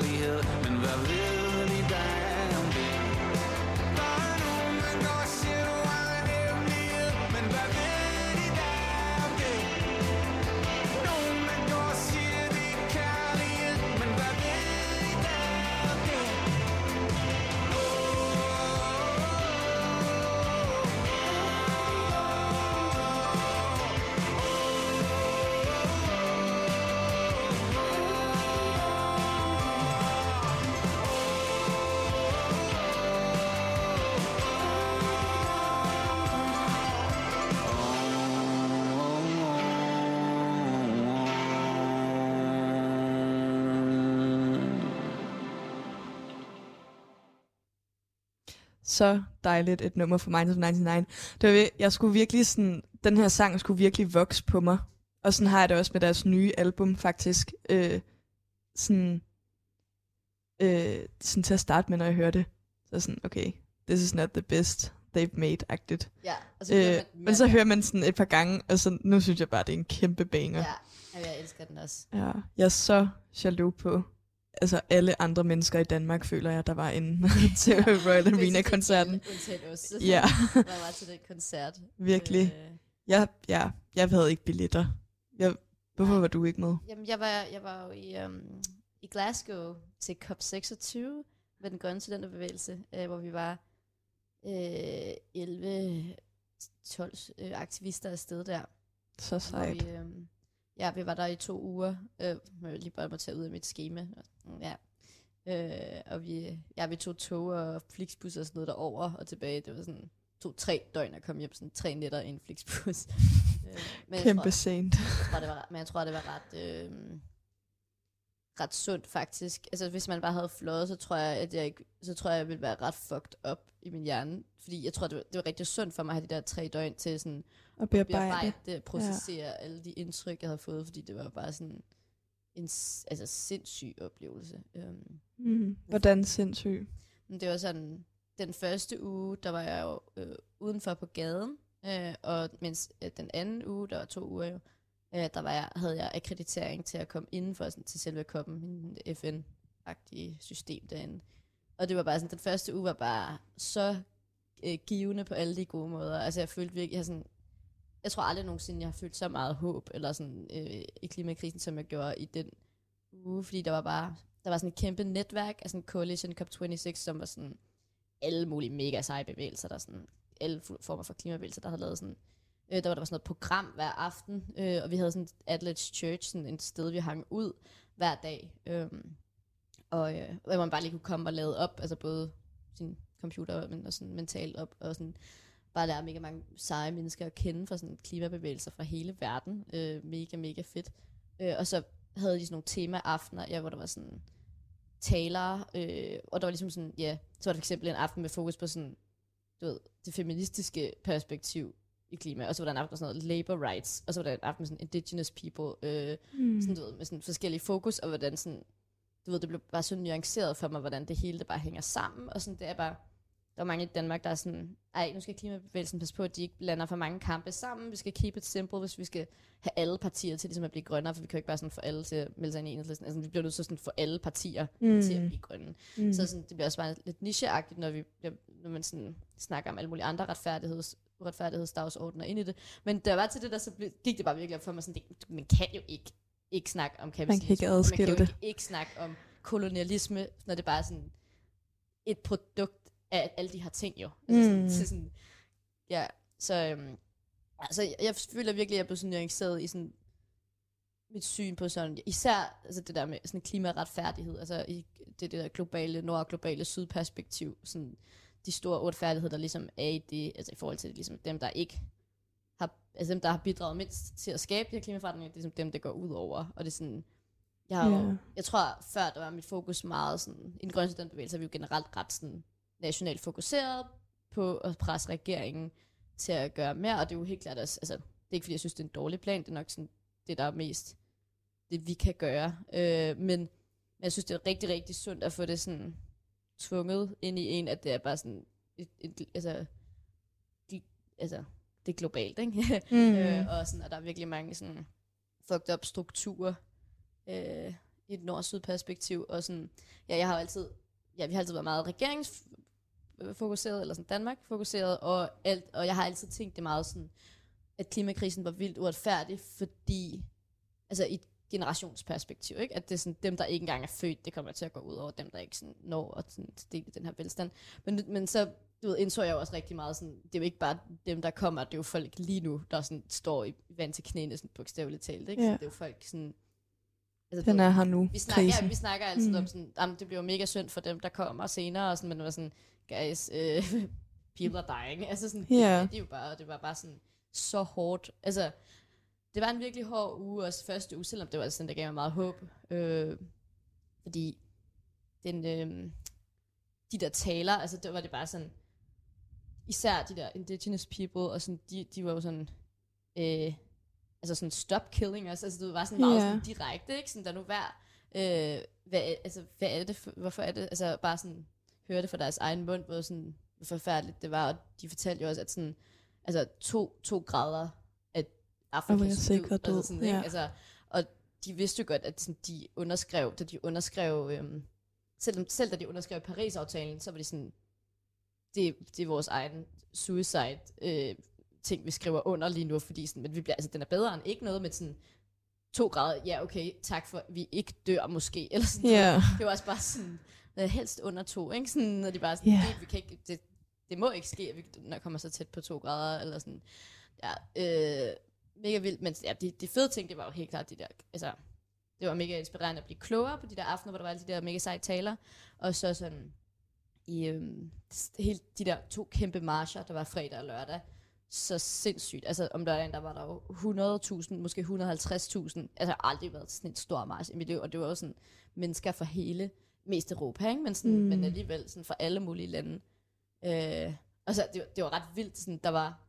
Er kærlighed Men hvad Så dejligt et nummer for Minds of 99. Det var, jeg skulle virkelig sådan, den her sang skulle virkelig vokse på mig. Og sådan har jeg det også med deres nye album, faktisk. Øh, sådan, øh, sådan til at starte med, når jeg hører det. Så sådan, okay, this is not the best they've made-agtigt. Ja, og så Øh, man men så hører man sådan et par gange, og så nu synes jeg bare, det er en kæmpe banger. Ja, ja, jeg elsker den også. Ja, jeg er så jaloux på altså alle andre mennesker i Danmark, føler jeg, der var inde til Royal Arena-koncerten. Ja, der var til den koncert. virkelig. Øh, Jeg, ja, jeg havde ikke billetter. Jeg, hvorfor var du ikke med? Jamen, jeg var, jeg var jo i, um, i Glasgow til COP26 med den grønne studenterbevægelse, øh, hvor vi var øh, 11-12 øh, aktivister afsted der. Så Hvor sejt. vi, øh, ja, vi var der i to uger. Øh, jeg lige bare må tage ud af mit schema. Ja. Øh, og vi, ja, vi tog tog og flixbus og sådan noget derover og tilbage. Det var sådan to-tre døgn at komme hjem, sådan tre nætter i en flixbus. øh, men jeg Kæmpe tror, sent. jeg tror, det var, men jeg tror, det var ret, øh, ret sundt faktisk. Altså hvis man bare havde fløjet, så tror jeg, at jeg ikke, så tror jeg, jeg ville være ret fucked up i min hjerne. Fordi jeg tror, det var, det var rigtig sundt for mig at have de der tre døgn til sådan Og bearbejde. bearbejde processere ja. alle de indtryk, jeg havde fået, fordi det var bare sådan en altså, sindssyg oplevelse. Um, Mm. Hvordan sindssyg. det var sådan, den første uge, der var jeg jo øh, udenfor på gaden, øh, og mens øh, den anden uge, der var to uger jo, øh, der var jeg, havde jeg akkreditering til at komme indenfor sådan, til selve koppen, en FN-agtige system derinde. Og det var bare sådan, den første uge var bare så øh, givende på alle de gode måder. Altså jeg følte virkelig, jeg, sådan, jeg tror aldrig nogensinde, jeg har følt så meget håb, eller sådan øh, i klimakrisen, som jeg gjorde i den uge, fordi der var bare, der var sådan et kæmpe netværk af sådan Coalition COP26, som var sådan alle mulige mega seje bevægelser, der sådan alle former for klimabevægelser, der havde lavet sådan, øh, der var der var sådan noget program hver aften, øh, og vi havde sådan et Adelaide Church, sådan et sted, vi hang ud hver dag, øhm, øh, og øh, hvor man bare lige kunne komme og lade op, altså både sin computer, men også sådan mentalt op, og sådan bare lære mega mange seje mennesker at kende fra sådan klimabevægelser fra hele verden. Øh, mega, mega fedt. Øh, og så havde de sådan nogle tema-aftener, ja, hvor der var sådan talere, øh, og der var ligesom sådan, ja, så var der for eksempel en aften med fokus på sådan, du ved, det feministiske perspektiv i klima, og så var der en aften med sådan noget labor rights, og så var der en aften med sådan indigenous people, øh, Mm. sådan, du ved, med sådan forskellige fokus, og hvordan sådan, du ved, det blev bare så nuanceret for mig, hvordan det hele det bare hænger sammen, og sådan, det er bare, der er mange i Danmark, der er sådan, ej, nu skal klimabevægelsen passe på, at de ikke blander for mange kampe sammen, vi skal keep it simple, hvis vi skal have alle partier til ligesom at blive grønnere, for vi kan jo ikke bare sådan få alle til at melde sig ind i enhedslisten, altså vi bliver nødt til sådan få alle partier mm. til at blive grønne. Mm. Så sådan, det bliver også bare lidt nicheagtigt, når, vi, når man sådan snakker om alle mulige andre retfærdigheds, uretfærdighedsdagsordner ind i det. Men jeg var til det der, så blev, gik det bare virkelig op for mig, sådan, det, man kan jo ikke, ikke snakke om kapitalisme. ikke og man adskille kan jo ikke, ikke snakke om kolonialisme, når det bare er sådan et produkt af alle de her ting jo. Altså sådan, Mm. så sådan, ja, så, øhm, altså, jeg, jeg føler virkelig, at jeg blev sådan nuanceret i sådan mit syn på sådan, især altså det der med sådan klimaretfærdighed, altså i det, det der globale nord- og globale sydperspektiv, sådan de store uretfærdigheder, der ligesom er i det, altså i forhold til ligesom dem, der ikke har, altså dem, der har bidraget mindst til at skabe de her klimaforandringer, det er ligesom dem, det går ud over, og det er sådan, jeg, har jo, Ja. jeg tror før, der var mit fokus meget sådan, i den grønne studentbevægelse er vi jo generelt ret sådan nationalt fokuseret på at presse regeringen til at gøre mere, og det er jo helt klart også, altså, det er ikke fordi, jeg synes, det er en dårlig plan, det er nok sådan, det, der er mest, det vi kan gøre, øh, men, men jeg synes, det er rigtig, rigtig sundt at få det sådan tvunget ind i en, at det er bare sådan, et, et, altså, de, altså, det er globalt, ikke? Mm. øh, og sådan, og der er virkelig mange sådan fucked up strukturer øh, i et nord-syd perspektiv, og sådan, ja, jeg har jo altid, ja, vi har altid været meget regeringsfokuseret, eller sådan Danmark fokuseret, og, alt, og jeg har altid tænkt det meget sådan, at klimakrisen var vildt uretfærdig, fordi, altså i et generationsperspektiv, ikke? at det er sådan, dem, der ikke engang er født, det kommer til at gå ud over dem, der ikke sådan når at sådan, dele den her velstand. Men, men så du ved, indså jeg jo også rigtig meget sådan, det er jo ikke bare dem, der kommer, det er jo folk lige nu, der sådan står i vand til knæene, sådan bogstaveligt talt, ikke? Ja. Så det er jo folk sådan, altså, Den er her nu, vi snakker, ja, krisen. vi snakker altid Mm. om sådan, jamen, det bliver jo mega synd for dem, der kommer senere, og sådan, men det var sådan, guys, øh, people are dying. Altså sådan, Ja. det, det, er jo bare, det var bare sådan så hårdt. Altså, det var en virkelig hård uge, også første uge, selvom det var sådan, der gav mig meget håb. Øh, fordi den, øh, de der taler, altså der var det bare sådan, især de der indigenous people, og sådan, de, de var jo sådan, øh, altså sådan stop killing us, altså det var sådan meget Ja. sådan direkte, ikke? Sådan, der nu hver, øh, hvad, altså, hvad er det, for, hvorfor er det, altså bare sådan, høre det fra deres egen mund, hvor sådan, hvor forfærdeligt det var, og de fortalte jo også, at sådan, altså to, to grader af Afrikas være sikker død, altså sådan, ikke? ja. Altså, og de vidste jo godt, at sådan, de underskrev, da de underskrev, øhm, selv, selv da de underskrev Paris-aftalen, så var de sådan, det, det er vores egen suicide øh, ting, vi skriver under lige nu, fordi sådan, men vi bliver, altså, den er bedre end ikke noget med sådan, to grader, ja okay, tak for, vi ikke dør måske, eller sådan Ja. Det var også bare sådan, øh, helst under to, ikke? Sådan, når de bare sådan, yeah. vi kan ikke, det, det må ikke ske, at vi når kommer så tæt på to grader, eller sådan, ja, øh, mega vildt, men ja, de, de fede ting, det var jo helt klart de der, altså, det var mega inspirerende at blive klogere på de der aftener, hvor der var alle de der mega seje taler, og så sådan, i øhm, helt de der to kæmpe marcher, der var fredag og lørdag, så sindssygt. Altså om lørdagen, der var der jo 100.000, måske 150.000. Altså jeg har aldrig været sådan en stor march i mit liv, og det var jo sådan mennesker fra hele, mest Europa, ikke? Men, sådan, Mm. men alligevel sådan fra alle mulige lande. Øh, og så, det, var- det var ret vildt, sådan, der var,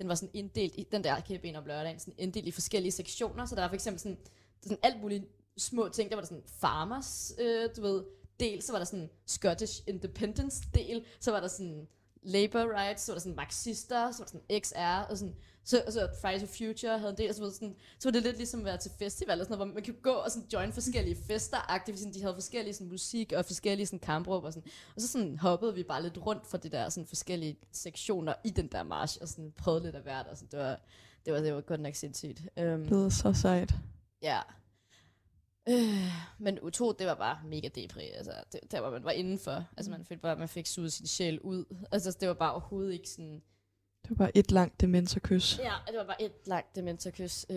den var sådan inddelt i, den der kæben om lørdagen, sådan inddelt i forskellige sektioner, så der var for eksempel sådan, sådan alt muligt små ting, der var der sådan farmers, øh, du ved, del, så var der sådan Scottish Independence del, så var der sådan labor rights, så var der sådan marxister, så var der sådan XR, og sådan, så, så Fridays for Future havde en del, og så, var det sådan, så var det lidt ligesom at være til festival, og sådan noget, hvor man kunne gå og sådan join forskellige fester, aktivt, sådan, de havde forskellige sådan, musik og forskellige sådan, kampråb, og, sådan, og så sådan hoppede vi bare lidt rundt for de der sådan, forskellige sektioner i den der march, og sådan prøvede lidt af hvert, og sådan, det var, det var, det var godt nok sindssygt. Um, Det lyder så sejt. Ja. Øh, men U2, det var bare mega depri. Altså, det, der var man var indenfor. Altså, man følte bare, at man fik suget sin sjæl ud. Altså, det var bare overhovedet ikke sådan... Det var bare et langt demens og kys. Ja, det var bare et langt dementerkys. Øh,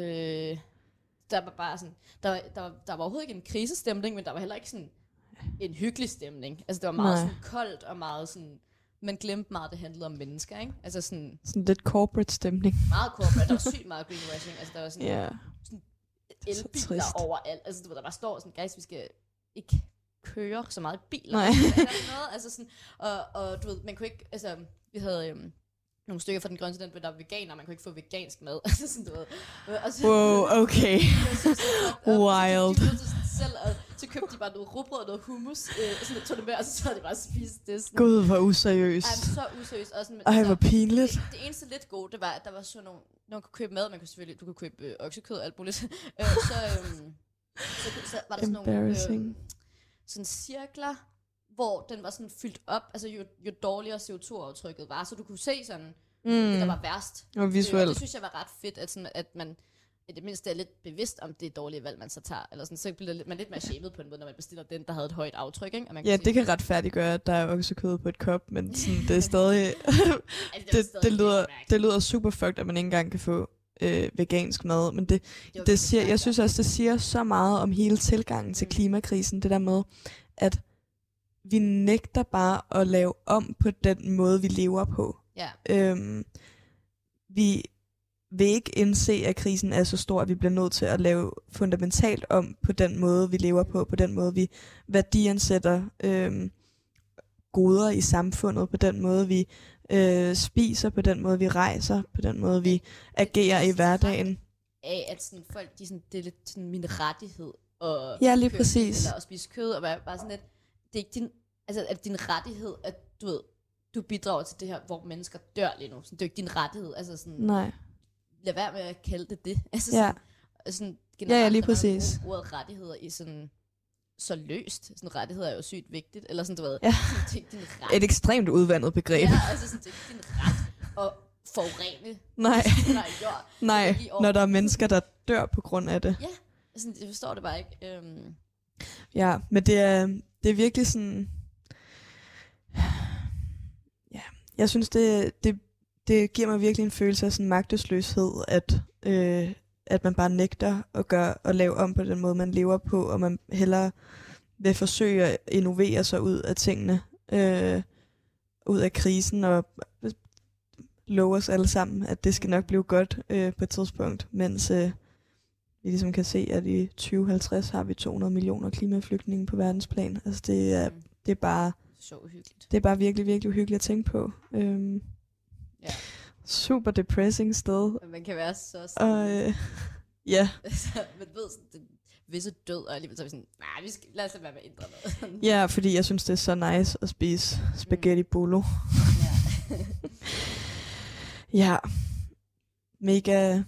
der var bare sådan... Der, var- der, var- der var overhovedet ikke en krisestemning, men der var heller ikke sådan en hyggelig stemning. Altså, det var meget Nej. sådan koldt og meget sådan... Man glemte meget, det handlede om mennesker, ikke? Altså sådan Sådan lidt corporate stemning. meget corporate. Der var sygt meget greenwashing. Altså, der var sådan yeah. Er så elbiler overalt. Altså, du ved, der bare står sådan, guys, vi skal ikke køre så meget biler. Nej. Noget. Altså sådan, og, og du ved, man kunne ikke, altså, vi havde øhm, nogle stykker fra den grønne student, der var veganer, man kunne ikke få vegansk mad. altså sådan, du ved. Og så, Wow, okay. jeg synes, det var fucked up. Wild. Så de, de, de, sådan selv, og så købte de bare noget rugbrød og noget hummus, øh, og sådan, tog det med, og så sad de bare og spiste det. Sådan. Gud, hvor useriøst. Ej, så useriøst. Og sådan, Ej, hvor pinligt. det, det eneste lidt gode, det var, at der var sådan nogle, når man kunne købe mad, man kunne selvfølgelig, du kunne købe øh, oksekød og alt muligt, øh, så, øhm, så, så, var der sådan nogle øh, sådan cirkler, hvor den var sådan fyldt op, altså jo, jo dårligere CO2-aftrykket var, så du kunne se sådan, mm. det der var værst. Og Øh, visuelt. det synes jeg var ret fedt, at, sådan, at man i det mindste er lidt bevidst om det dårlige valg, man så tager. Eller sådan, så bliver lidt- man lidt mere shamed på en måde, når man bestiller den, der havde et højt aftryk. Ikke? Og man Ja, se- det kan retfærdiggøre, at der er oksekød på et kop, men sådan, det er stadig... Altså, det, stadig det, lyder, det lyder super fucked, at man ikke engang kan få øh, vegansk mad, men det, var det siger, jeg synes også, det siger så meget om hele tilgangen til Mm. klimakrisen, det der med, at vi nægter bare at lave om på den måde, vi lever på. Ja, Øhm, vi vil ikke indse, at krisen er så stor, at vi bliver nødt til at lave fundamentalt om på den måde, vi lever på, på den måde, vi værdiansætter øhm, goder i samfundet, på den måde, vi øh, spiser, på den måde, vi rejser, på den måde, vi agerer i hverdagen. af, at sådan, folk, de sådan, det er lidt sådan min rettighed at Ja, lige bil præcis. Eller at spise kød, og være bare sådan lidt, det er ikke din, altså, at din rettighed, at du ved, du bidrager til det her, hvor mennesker dør lige nu. Sådan, det er jo ikke din rettighed. Altså sådan, Nej. Lad være med at kalde det det. Altså Ja. sådan, sådan Ja, ja, lige præcis. bruge Ordet rettigheder i sådan, så løst. Sådan rettigheder er jo sygt vigtigt. Eller sådan, du ved, Ja. sådan, din ret. Et ekstremt udvandet begreb. Ja, altså sådan, det er ikke din ret at forurene Nej, nej, jord. nej, når der er mennesker, der dør på grund af det. Sådan, jeg forstår det bare ikke. Øhm, Ja, men det er, det er virkelig sådan... Ja, jeg synes, det, det, det giver mig virkelig en følelse af sådan magtesløshed, at, øh, at man bare nægter at, gøre, at lave om på den måde, man lever på, og man hellere vil forsøge at innovere sig ud af tingene, øh, ud af krisen, og love os alle sammen, at det skal nok blive godt øh, på et tidspunkt, mens øh, vi ligesom kan se, at i 2050 har vi 200 millioner klimaflygtninge på verdensplan. Altså det er, mm, det er bare så uhyggeligt. det er bare virkelig, virkelig uhyggeligt at tænke på. Øhm, Ja. Super depressing sted. Men man kan være så sådan, Og øh, ja, man ved sådan, den visse død, og alligevel så er vi sådan, nej, vi skal, lad os lade være med at ændre noget. ja, fordi jeg synes, det er så nice at spise spaghetti bolo. ja. Ja, mega,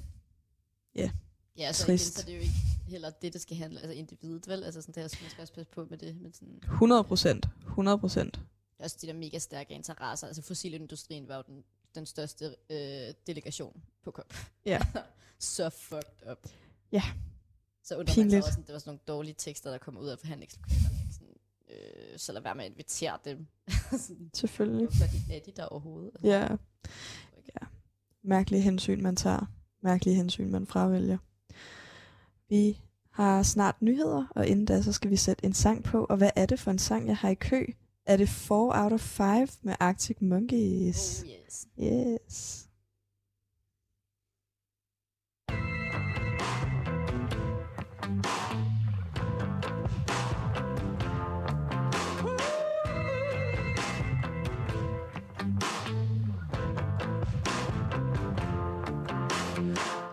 ja, så, igen, Trist. så det er jo ikke heller det, det skal handle, altså individet, vel? Altså sådan, det er, man skal også passe på med det, men sådan, 100 procent. 100 procent. også de der mega stærke interesser, altså fossilindustrien var jo den, den største øh, delegation på COP. Ja. så fucked up. Ja. Så undrer man sig Pinligt. også, at det var sådan nogle dårlige tekster, der kom ud af forhandlingslokalerne. Øh, så lad være med at invitere dem. sådan, Selvfølgelig. hvorfor er de der overhovedet? Altså, Ja. ja. Mærkelige hensyn, man tager. Mærkelige hensyn, man fravælger. Vi har snart nyheder, og inden da, så skal vi sætte en sang på. Og hvad er det for en sang, jeg har i kø? Er det 4 out of 5 med Arctic Monkeys? Oh yes. Yes.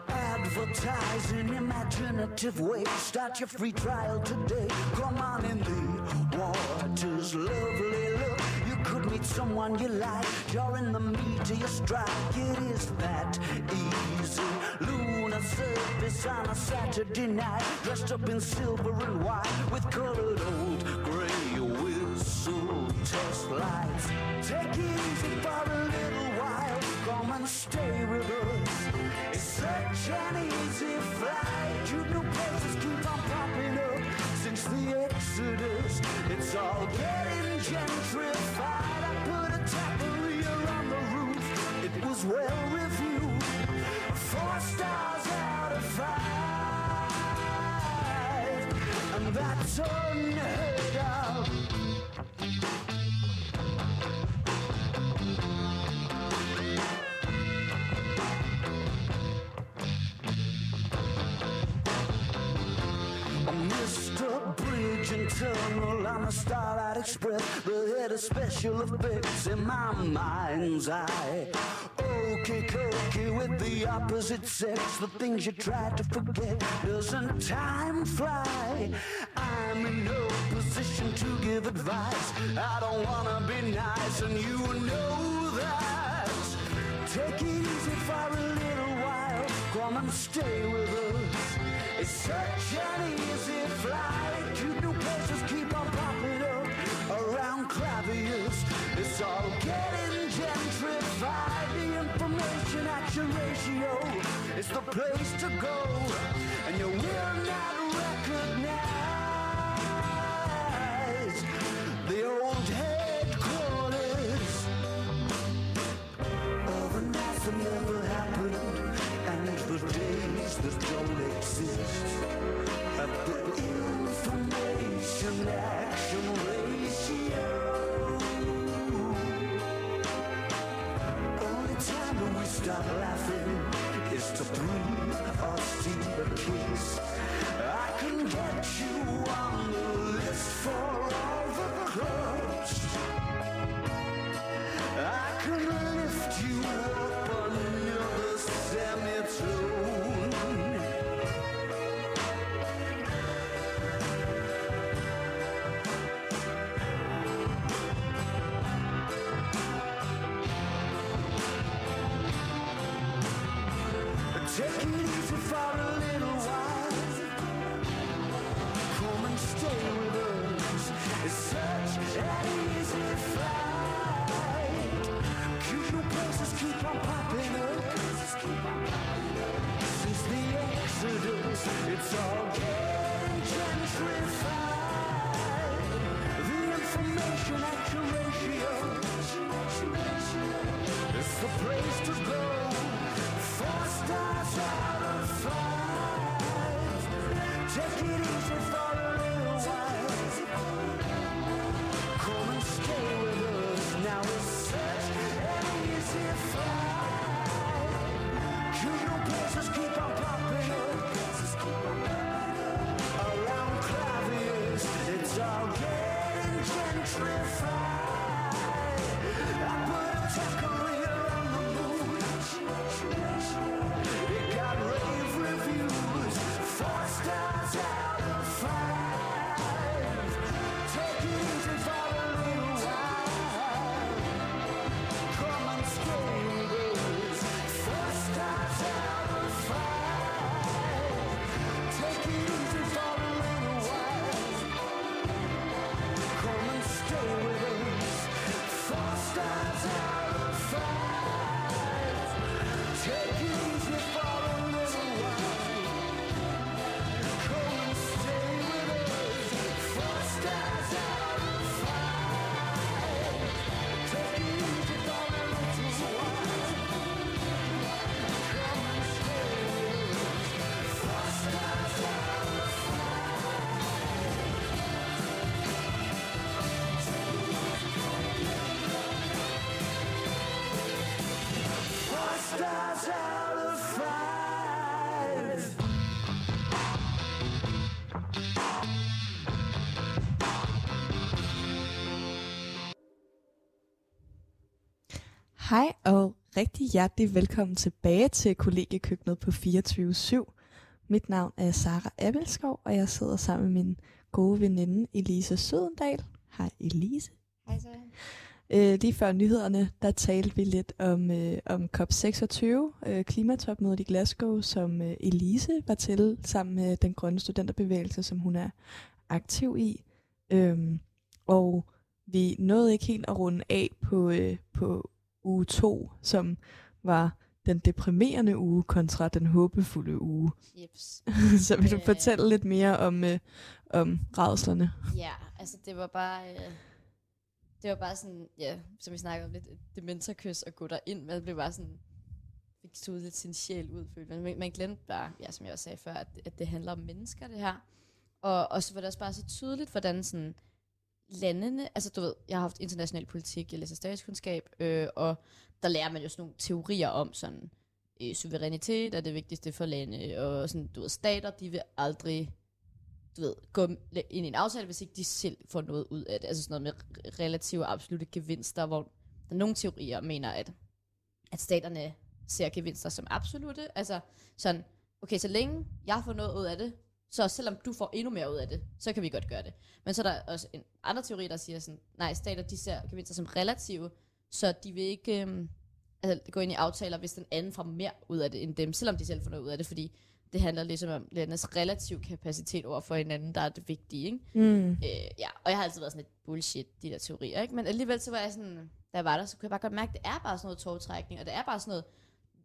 Advertising imaginative way. Start your free trial today. Come on in the waters, lovely look. You could meet someone you like. In the your strike. It is that easy. Lunar surface on a Saturday night. Dressed up in silver and white with colored old gray whistle test lights. Take it easy for a little while. Come and stay with us. It's such an easy flight. You new places keep on. All getting gentrified. I put a taqueria on the roof. It was well reviewed. Four stars out of five. And that's unheard And Tunnel on the Starlight Express, the head of special effects in my mind's eye. Okay, cokey with the opposite sex, the things you try to forget. Doesn't time fly? I'm in no position to give advice. I don't wanna be nice, and you know that. Take it easy for a little while. Come and stay with us. It's such an easy flight. New places keep on popping up around. It's all getting gentrified. The information action ratio is the place to go, and you will not recognize the old headquarters stop laughing is to breathe a kiss. I can get you on Since the exodus, it's all getting gentrified. The information ratio the place to go. Four stars out of five. Take it easy Hej og rigtig hjertelig velkommen tilbage til kollegiekøkkenet på 24-7. Mit navn er Sara Abelskov, og jeg sidder sammen med min gode veninde Elise Sødendal. Hej Elise. Hej så. Øh, lige før nyhederne, der talte vi lidt om, øh, om COP26, øh, klimatopmødet i Glasgow, som øh, Elise var til sammen med den grønne studenterbevægelse, som hun er aktiv i. Øhm, og vi nåede ikke helt at runde af på, øh, på uge 2, som var den deprimerende uge kontra den håbefulde uge. Jeps. så vil du Øh. fortælle lidt mere om, øh, om rædslerne? Ja, altså det var bare... Øh, det var bare sådan, ja, som vi snakkede om lidt, dementorkys at gå derind, men det blev bare sådan, fik suget lidt sin sjæl ud, følte man. Men man glemte bare, ja, som jeg også sagde før, at, at det handler om mennesker, det her. Og, og så var det også bare så tydeligt, hvordan sådan landene, altså du ved, jeg har haft international politik, jeg læser statskundskab, øh, og der lærer man jo sådan nogle teorier om sådan, øh, suverænitet er det vigtigste for lande, og sådan, du ved, stater, de vil aldrig du ved, gå ind i en aftale, hvis ikke de selv får noget ud af det. Altså sådan noget med relative og absolute gevinster, hvor der er nogle teorier mener, at, at staterne ser gevinster som absolute. Altså sådan, okay, så længe jeg får noget ud af det, så selvom du får endnu mere ud af det, så kan vi godt gøre det. Men så er der også en andre teori, der siger sådan, nej, stater de ser gevinster som relative, så de vil ikke øhm, altså, gå ind i aftaler, hvis den anden får mere ud af det end dem, selvom de selv får noget ud af det, fordi det handler ligesom om landenes relativ kapacitet over for hinanden, der er det vigtige, ikke? Mm. Øh, ja, og jeg har altid været sådan lidt bullshit, de der teorier, ikke? Men alligevel så var jeg sådan, da jeg var der, så kunne jeg bare godt mærke, at det er bare sådan noget togtrækning, og det er bare sådan noget,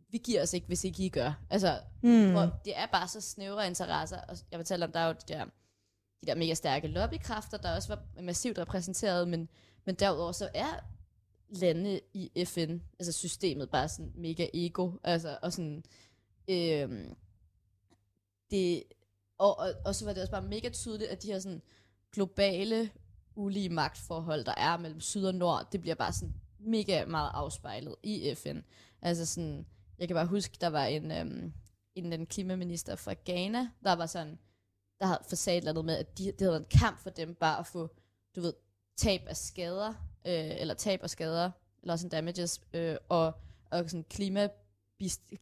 vi giver os ikke, hvis ikke I gør. Altså, Mm. hvor det er bare så snævre interesser, og jeg fortalte om, der er jo de der, de der mega stærke lobbykræfter, der også var massivt repræsenteret, men, men derudover så er lande i FN, altså systemet, bare sådan mega ego, altså, og sådan, øhm, det, og, og, og så var det også bare mega tydeligt, at de her sådan globale ulige magtforhold, der er mellem syd og nord, det bliver bare sådan mega meget afspejlet i FN. Altså sådan, jeg kan bare huske, der var en, øhm, en, en klimaminister fra Ghana, der var sådan, der havde forsat noget med, at de, det havde været en kamp for dem bare at få, du ved, tab af skader, øh, eller tab af skader, loss and damages, øh, og, og sådan klima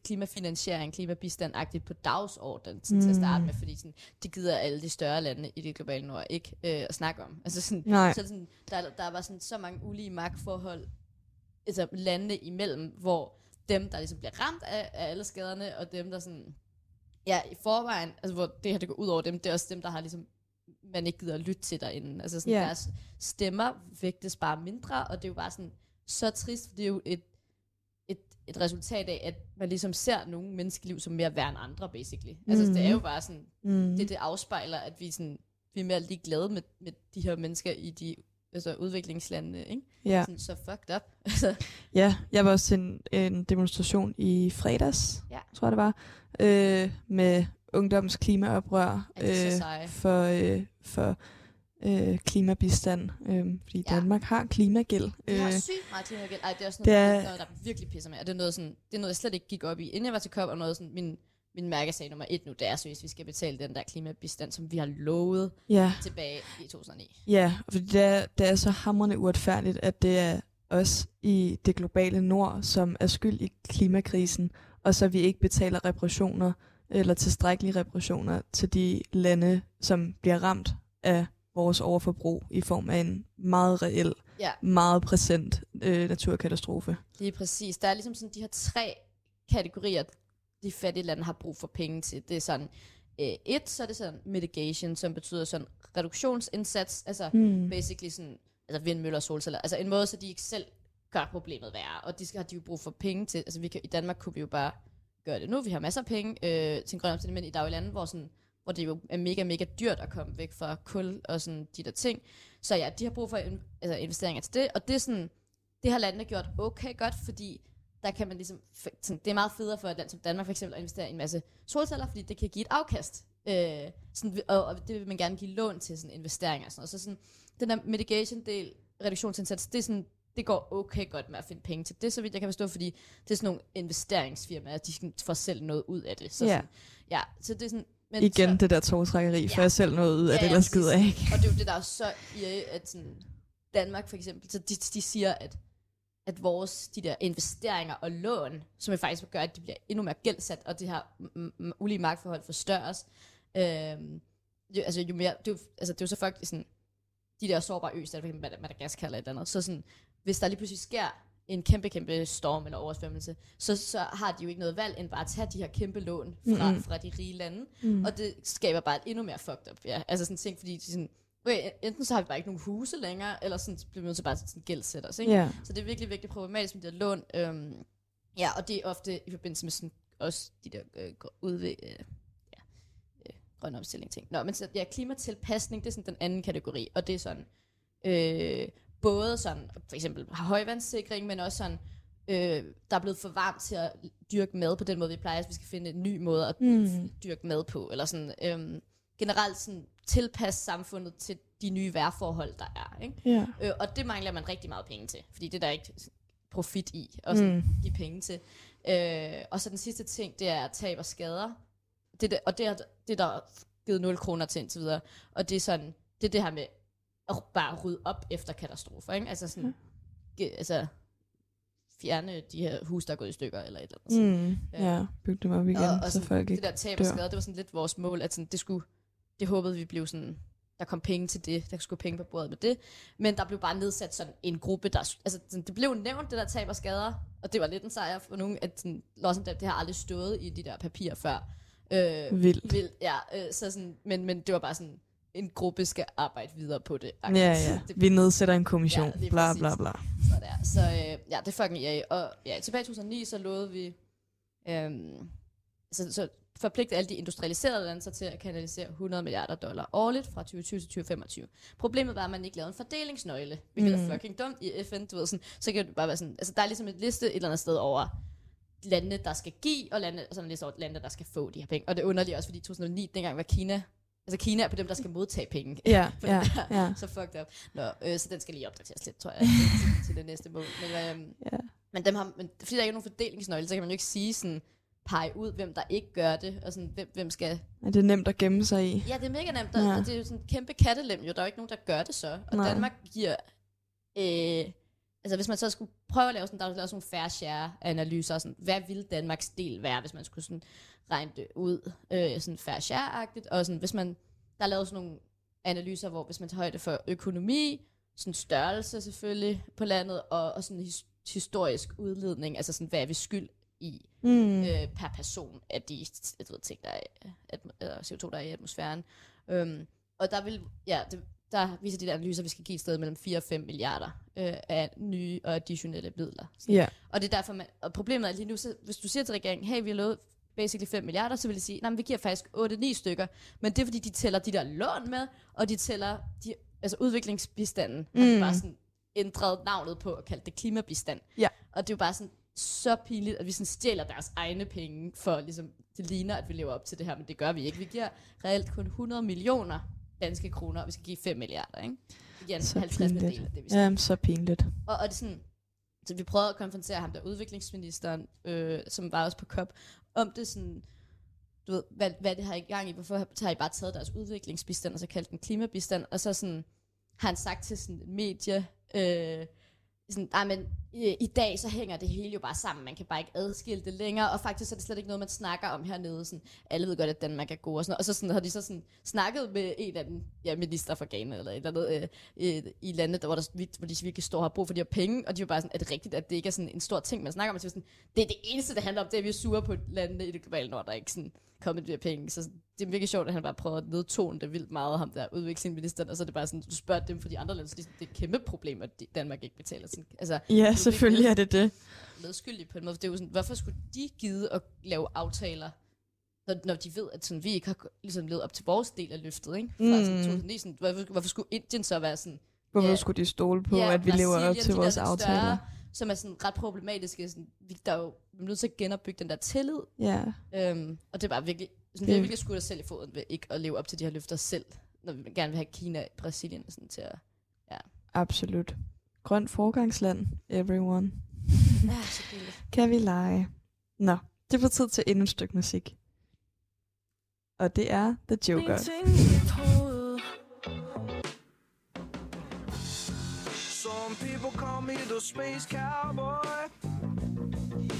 klimafinansiering, klimabistand-agtigt på dagsordenen mm. til at starte med, fordi sådan, det gider alle de større lande i det globale nord ikke øh, at snakke om. Altså sådan, Nej. så sådan, der, der var sådan så mange ulige magtforhold altså landene imellem, hvor dem, der ligesom bliver ramt af, af alle skaderne, og dem, der sådan, ja, i forvejen, altså hvor det her det går ud over dem, det er også dem, der har ligesom, man ikke gider at lytte til derinde. Altså sådan, Ja. deres stemmer vægtes bare mindre, og det er jo bare sådan, så trist, for det er jo et, et, et resultat af, at man ligesom ser nogle menneskeliv som mere værd end andre, basically. Altså det er jo bare sådan, Mm. det, det afspejler, at vi, sådan, vi er mere ligeglade med, med de her mennesker i de altså udviklingslandene, ikke? Ja. Sådan, så fucked up. Altså, ja, jeg var også til en, en demonstration i fredags, Ja. tror jeg det var, øh, med ungdoms klimaoprør Ja, øh, for, øh, for øh, klimabistand, øh, fordi Ja. Danmark har klimagæld. vi har Øh, sygt meget klimagæld. Ej, det er også det noget, er- noget, der virkelig pisser mig. Og det er noget, sådan, det er noget, jeg slet ikke gik op i, inden jeg var til COP, og noget sådan, min, min mærkesag nummer et nu, det er seriøst, vi skal betale den der klimabistand, som vi har lovet ja, tilbage i 2009. ja, fordi det er, det er så hamrende uretfærdigt, at det er os i det globale nord, som er skyld i klimakrisen, og så vi ikke betaler reparationer eller tilstrækkelige reparationer til de lande, som bliver ramt af vores overforbrug i form af en meget reel, Ja. meget præsent øh, naturkatastrofe. Lige præcis. Der er ligesom sådan de her tre kategorier, de fattige lande har brug for penge til. Det er sådan, øh, et, så er det sådan mitigation, som betyder sådan reduktionsindsats, altså Hmm. basically sådan, altså vindmøller og solceller, altså en måde, så de ikke selv gør problemet værre, og de skal, har de jo brug for penge til, altså vi kan, i Danmark kunne vi jo bare gøre det nu, vi har masser af penge øh, til en grøn omstilling, men i lande, hvor, sådan, hvor det jo er mega, mega dyrt at komme væk fra kul og sådan de der ting, så ja, de har brug for altså investeringer til det, og det er sådan, det har landene gjort okay godt, fordi der kan man ligesom, for- sådan, det er meget federe for et land som Danmark for eksempel at investere i en masse solceller, fordi det kan give et afkast. Øh, sådan, og, og, det vil man gerne give lån til sådan investeringer og sådan noget. Så sådan, den der mitigation-del, reduktionsindsats, det er sådan, det går okay godt med at finde penge til det, så vidt jeg kan forstå, fordi det er sådan nogle investeringsfirmaer, de får selv noget ud af det. Så Ja. sådan, ja, så det er sådan, men Igen så, det der togtrækkeri, for Ja. jeg selv noget ud af Ja, det, ja, ellers gider jeg ikke. Og det er jo det, der er så i, at sådan, Danmark for eksempel, så de, de siger, at, at vores de der investeringer og lån, som jo faktisk gør, at de bliver endnu mere gældsat, og det her ulige magtforhold forstørres, øhm, jo, altså jo mere, det er jo, altså det er jo så faktisk sådan, de der sårbare østater, for eksempel Mad- Madagaskar eller et eller andet, så sådan, hvis der lige pludselig sker en kæmpe, kæmpe storm eller oversvømmelse, så, så har de jo ikke noget valg, end bare at tage de her kæmpe lån fra, Mhm. fra de rige lande, Mm. og det skaber bare et endnu mere fucked up, ja. Altså sådan ting, fordi de sådan, okay, enten så har vi bare ikke nogen huse længere, eller sådan, så bliver vi nødt til bare at sådan gældsætte os, ikke? Ja. Så det er virkelig, virkelig problematisk med det her lån. Øhm, Ja, og det er ofte i forbindelse med sådan, også de der øh, gr- udve, øh, ja, øh, grøn omstilling ting. Nå, men så, ja, klimatilpasning, det er sådan den anden kategori, og det er sådan, øh, både sådan, for eksempel højvandssikring, men også sådan, øh, der er blevet for varmt til at dyrke mad på den måde, vi plejer, så vi skal finde en ny måde at mm. dyrke mad på, eller sådan, øh, generelt sådan tilpasse samfundet til de nye vejrforhold, der er, ikke? Ja. Øh, og det mangler man rigtig meget penge til, fordi det er der ikke profit i at mm. give penge til. Øh, og så den sidste ting, det er tab og skader. Det, der- og det er, det er der givet 0 kroner til indtil videre. Og det er sådan, det er det her med at bare rydde op efter katastrofer, ikke? Altså sådan, ge, altså fjerne de her hus, der er gået i stykker, eller et eller andet. Mm. Ja, bygge dem op igen, Og, og så sådan, folk det ikke der tab og dør. skade, det var sådan lidt vores mål, at sådan, det skulle, det håbede vi blev sådan, der kom penge til det, der skulle penge på bordet med det, men der blev bare nedsat sådan en gruppe, der, altså sådan, det blev nævnt, det der tab og skader, og det var lidt en sejr for nogen, at sådan, Lossen, det har aldrig stået i de der papirer før. Øh, Vildt. vildt, ja, øh, så sådan, men, men det var bare sådan, en gruppe skal arbejde videre på det. Ja, ja. Det, Vi nedsætter en kommission. Ja, bla, bla, bla. så der. Så øh, ja, det er fucking EA. Og ja, tilbage i 2009, så lovede vi, øhm, så, så forpligte alle de industrialiserede lande sig til at kanalisere 100 milliarder dollar årligt fra 2020 til 2025. Problemet var, at man ikke lavede en fordelingsnøgle, hvilket mm. er fucking dumt i FN, du ved, sådan, så kan det bare være sådan, altså der er ligesom et liste et eller andet sted over landene, der skal give, og lande, sådan en liste over landene, der skal få de her penge. Og det er underligt også, fordi 2009, dengang var Kina, altså Kina er på dem, der skal modtage penge. Ja, ja, ja. så fucked up. Nå, øh, så den skal lige opdateres lidt, tror jeg, til, til det næste mål. Men, øhm, Ja. men, dem har, men fordi der ikke er nogen fordelingsnøgle, så kan man jo ikke sige sådan, pege ud, hvem der ikke gør det, og sådan, hvem, hvem skal... Er det nemt at gemme sig i? Ja, det er mega nemt, og, Ja. og det er jo sådan en kæmpe kattelem, jo, der er jo ikke nogen, der gør det så. Og Nej. Danmark giver... Øh, altså hvis man så skulle prøve at lave sådan, der er lavet sådan nogle fair share analyser, sådan, hvad ville Danmarks del være, hvis man skulle sådan regne det ud, øh, sådan fair share-agtigt, og sådan, hvis man, der er lavet sådan nogle analyser, hvor hvis man tager højde for økonomi, sådan størrelse selvfølgelig på landet, og, og sådan his, historisk udledning, altså sådan, hvad er vi skyld i Mm. øh, per person af de jeg ved, ting, der er, atmo- eller CO2, der er i atmosfæren. Øhm, og der vil, ja, det, der viser de der analyser, at vi skal give et sted mellem 4 og 5 milliarder øh, af nye og additionelle midler. Så- Ja. Og det er derfor, man, og problemet er lige nu, så, hvis du siger til regeringen, hey, vi har lovet basically 5 milliarder, så vil de sige, nej, men vi giver faktisk 8-9 stykker, men det er fordi, de tæller de der lån med, og de tæller de, altså udviklingsbistanden, mm. bare sådan ændret navnet på og kaldt det klimabistand. Ja. Og det er jo bare sådan så pinligt, at vi sådan stjæler deres egne penge, for ligesom, det ligner, at vi lever op til det her, men det gør vi ikke. Vi giver reelt kun 100 millioner danske kroner, og vi skal give 5 milliarder, ikke? Vi giver Så 50 pinligt. del af det, vi skal. Ja, så pinligt. Og, og det er sådan, så vi prøvede at konfrontere ham der udviklingsministeren, øh, som var også på COP, om det sådan, du ved, hvad, hvad det har i gang i, hvorfor har I bare taget deres udviklingsbistand, og så kaldt den klimabistand, og så sådan, har han sagt til sådan en medie, øh, sådan, nej, men i, i dag så hænger det hele jo bare sammen. Man kan bare ikke adskille det længere, og faktisk er det slet ikke noget, man snakker om hernede. Sådan, alle ved godt, at Danmark er god og sådan noget. Og så sådan, har de så sådan, snakket med en af dem, ja, minister fra Ghana eller et eller andet, øh, øh, i landet, der, hvor, der, hvor de virkelig står og har brug for de her penge, og de var bare sådan, er det rigtigt, at det ikke er sådan en stor ting, man snakker om? Så sådan, det er det eneste, det handler om, det er, at vi er sure på landene i det globale nord, der er ikke sådan kommet de her penge. Så sådan, det er virkelig sjovt, at han bare prøver at nedtone det vildt meget, ham der udviklingsministeren, og så er det bare sådan, du spørger dem for de andre lande, så det er et kæmpe problem, at Danmark ikke betaler sådan, altså, Ja, selvfølgelig er det det. medskyldige på en måde. Det er jo sådan, hvorfor skulle de gide at lave aftaler, når, når de ved, at sådan, vi ikke har ligesom levet op til vores del af løftet, ikke? Fra Mm. sådan 2009, sådan, hvorfor, hvorfor skulle Indien så være sådan, Hvorfor Ja. skulle de stole på, Ja, at vi lever op til vores aftaler? Større, som er sådan ret problematiske. Sådan, vi, der er jo vi er nødt til at genopbygge den der tillid. Ja, Øhm, og det er bare virkelig, sådan, Det- er virkelig skudt os selv i foden ved ikke at leve op til de her løfter selv, når vi gerne vil have Kina og Brasilien sådan, til at... absolut. Grønt forgangsland, everyone. Ja. Kan vi lege? Nå, det er på tid til endnu et stykke musik. Og det er The Joker. Some people call me the space cowboy.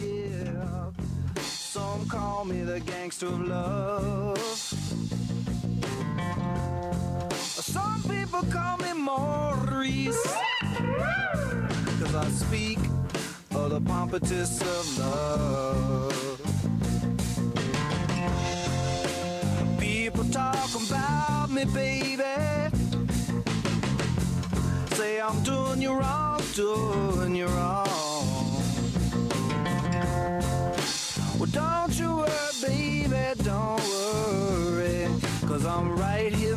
Yeah. Some call me the gangster of love. Some people call me Maurice. Speak of the pompatus of love. People talk about me, baby. Say I'm doing you wrong, doing you wrong. Well, don't you worry, baby, don't worry. Cause I'm right here,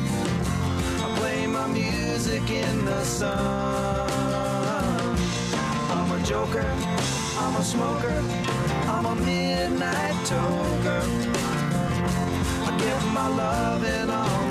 My music in the sun. I'm a joker, I'm a smoker, I'm a midnight toker. I get my loving on the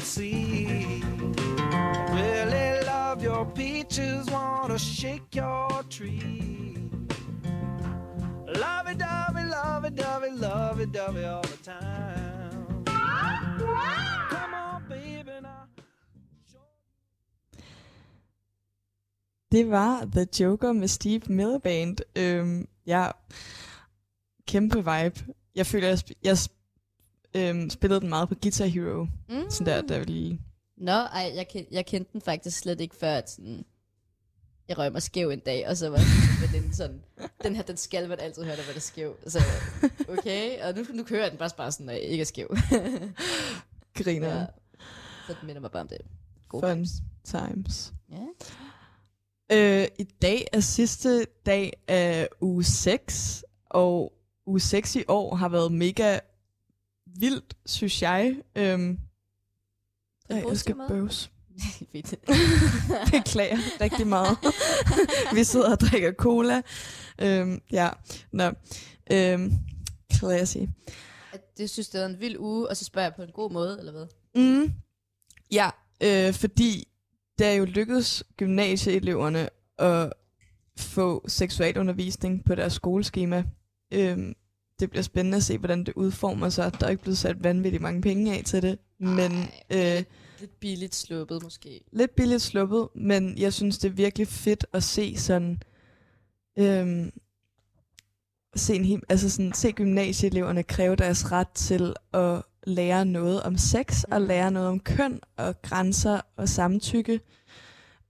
your peaches, wanna shake your tree. Love it, dovey, love it, dovey, love it, dovey all the time. Come on, baby, now. Det var The Joker med Steve Miliband. Øhm, ja, kæmpe vibe. Jeg føler, jeg, sp- jeg sp- øhm, spillede den meget på Guitar Hero. Mm. Sådan der, der var lige... Nå, ej, jeg, ken- jeg kendte den faktisk slet ikke før, at sådan, jeg røg mig skæv en dag, og så var den sådan, den her, den skal man altid høre, der var det skæv. Så okay, og nu, nu kører jeg den bare, bare sådan, når jeg ikke er skæv. Griner. ja. Så det minder mig bare om det. God Fun vibes. times. Ja. Øh, I dag er sidste dag af uge 6, og uge 6 i år har været mega vildt, synes jeg. Øhm, Ej, jeg måde? bøvs. Fedt. Beklager rigtig meget. Vi sidder og drikker cola. Øhm, ja, nå. Øhm, classy. Det synes, det var en vild uge, og så spørger jeg på en god måde, eller hvad? Mm. Ja, øh, fordi det er jo lykkedes gymnasieeleverne at få seksualundervisning på deres skoleskema. Øhm, det bliver spændende at se, hvordan det udformer sig. Der er ikke blevet sat vanvittigt mange penge af til det, men Ej, øh, Lidt billigt sluppet måske. lidt billigt sluppet, men jeg synes, det er virkelig fedt at se sådan, øhm, se, en, hel- altså sådan, se gymnasieeleverne kræve deres ret til at lære noget om sex, og Mm. lære noget om køn, og grænser og samtykke.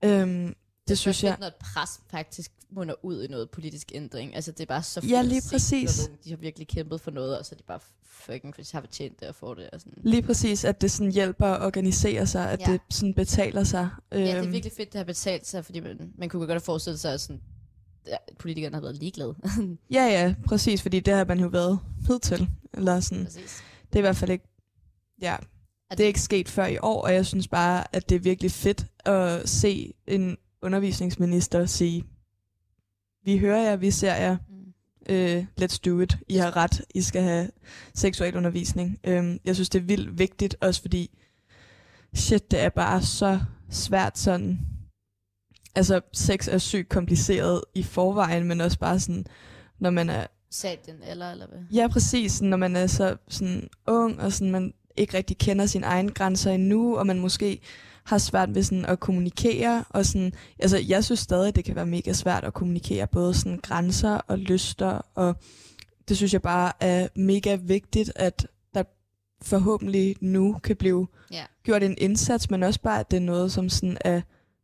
Øhm, det synes er jeg, fedt, når et pres faktisk munder ud i noget politisk ændring. Altså, det er bare så fedt Ja, lige se, præcis. nogle, de har virkelig kæmpet for noget, og så er de bare fucking, for de har fortjent det og får det. Og sådan. lige præcis, at det sådan hjælper at organisere sig, at Ja. det sådan betaler sig. Ja, det er Øhm, virkelig fedt, det har betalt sig, fordi man, man kunne godt have forestillet sig, at sådan, ja, politikerne har været ligeglade. Ja, ja, præcis, fordi det har man jo været hidtil. Eller sådan. Præcis. Det er i hvert fald ikke, ja, det er ikke sket før i år, og jeg synes bare, at det er virkelig fedt at se en undervisningsminister sige, vi hører jer, vi ser jer, Mm. øh, let's do it, I har ret, I skal have seksuel undervisning. Øhm, jeg synes, det er vildt vigtigt, også fordi, shit, det er bare så svært sådan, altså sex er sygt kompliceret i forvejen, men også bare sådan, når man er Sat den eller, eller hvad? Ja, præcis. Sådan, Når man er så sådan ung, og sådan, man ikke rigtig kender sine egne grænser endnu, og man måske har svært ved sådan at kommunikere. Og sådan, altså, jeg synes stadig, det kan være mega svært at kommunikere både sådan grænser og lyster, og det synes jeg bare er mega vigtigt, at der forhåbentlig nu kan blive Ja. gjort en indsats, men også bare, at det er noget, som sådan er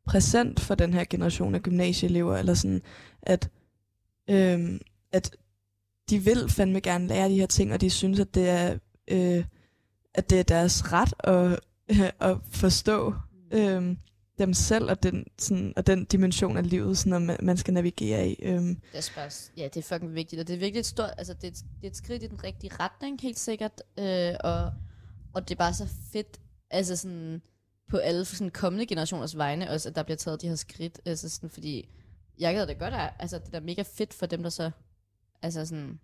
præsent for den her generation af gymnasieelever, eller sådan, at, øhm, at de vil fandme gerne lære de her ting, og de synes, at det er, øh, at det er deres ret at, at forstå øh, dem selv, og den, sådan, og den dimension af livet, sådan, at man- man skal navigere i. Øh. Det er bare, ja, det er fucking vigtigt, og det er virkelig et stort, altså det er, et, det er et skridt i den rigtige retning, helt sikkert, øh, og, og det er bare så fedt, altså sådan, på alle sådan kommende generationers vegne også, at der bliver taget de her skridt, altså sådan, fordi jeg gad det godt, altså det er mega fedt for dem, der så, altså sådan,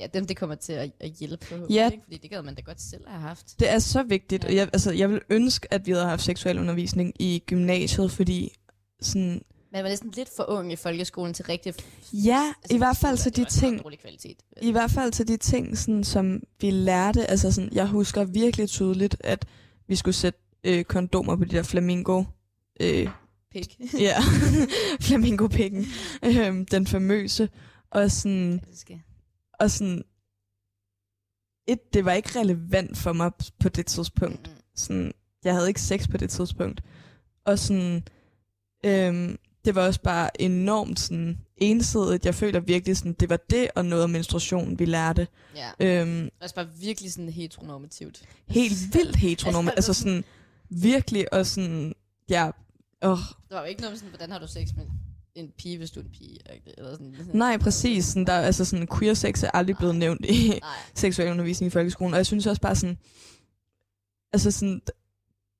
ja, dem det kommer til at, at hjælpe på, Ja. ikke? fordi det gad man da godt selv have haft. Det er så vigtigt, Ja. og jeg, altså, jeg vil ønske, at vi havde haft seksuel undervisning i gymnasiet, fordi sådan, Man var næsten lidt for ung i folkeskolen til rigtig... ja, i hvert fald til de ting, kvalitet. I hvert fald til de ting, sådan, som vi lærte. Altså, sådan, jeg husker virkelig tydeligt, at vi skulle sætte øh, kondomer på de der flamingo. Øh, Pik. ja, flamingo-pikken. Øh, den famøse. Og sådan, det skal. Og sådan, et, det var ikke relevant for mig på det tidspunkt. Sådan, jeg havde ikke sex på det tidspunkt. Og sådan, øhm, det var også bare enormt sådan, ensidigt. Jeg føler virkelig, sådan, det var det og noget om menstruation, vi lærte. Ja. Øhm, Altså bare virkelig sådan heteronormativt. helt vildt heteronom. Altså, altså sådan, virkelig, og sådan, ja, åh, Der var jo ikke noget med sådan, hvordan har du sex med en pige, hvis du er en pige? Eller sådan. nej, præcis. Sådan, der, altså sådan, queer sex er aldrig blevet nævnt i Nej. seksuel undervisning i folkeskolen. Og jeg synes også bare sådan, altså sådan,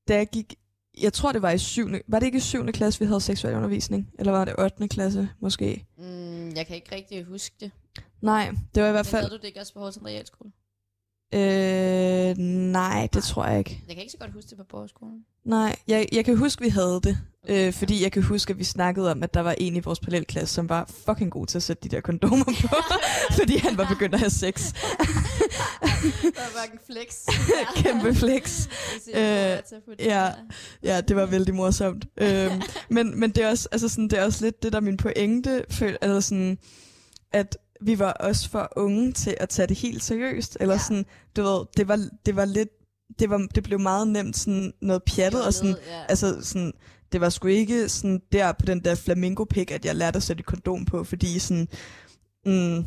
da jeg gik, jeg tror det var i syvende, var det ikke i syvende klasse, vi havde seksuel undervisning? Eller var det 8. klasse, måske? Mm, jeg kan ikke rigtig huske det. Nej, det var i hvert Men fald, havde du det ikke også på Horsens Realskole? Øh, nej, det tror jeg ikke. Jeg kan ikke så godt huske det på Borgerskolen. Nej, jeg, jeg kan huske, vi havde det. Øh, fordi jeg kan huske, at vi snakkede om, at der var en i vores parallelklasse, som var fucking god til at sætte de der kondomer på, fordi han var begyndt at have sex. der var en flex. Kæmpe flex. Øh, ja. Ja, det var vældig morsomt. øhm, men, men det er også, altså sådan, det er også lidt det, der er min pointe, føl, altså sådan, at vi var også for unge til at tage det helt seriøst, eller Ja. sådan, du ved, det var, det var lidt, det, var, det blev meget nemt sådan noget pjattet, og sådan, ja. altså sådan, det var sgu ikke sådan der på den der flamingo pik at jeg lærte at sætte et kondom på, fordi sådan, mm,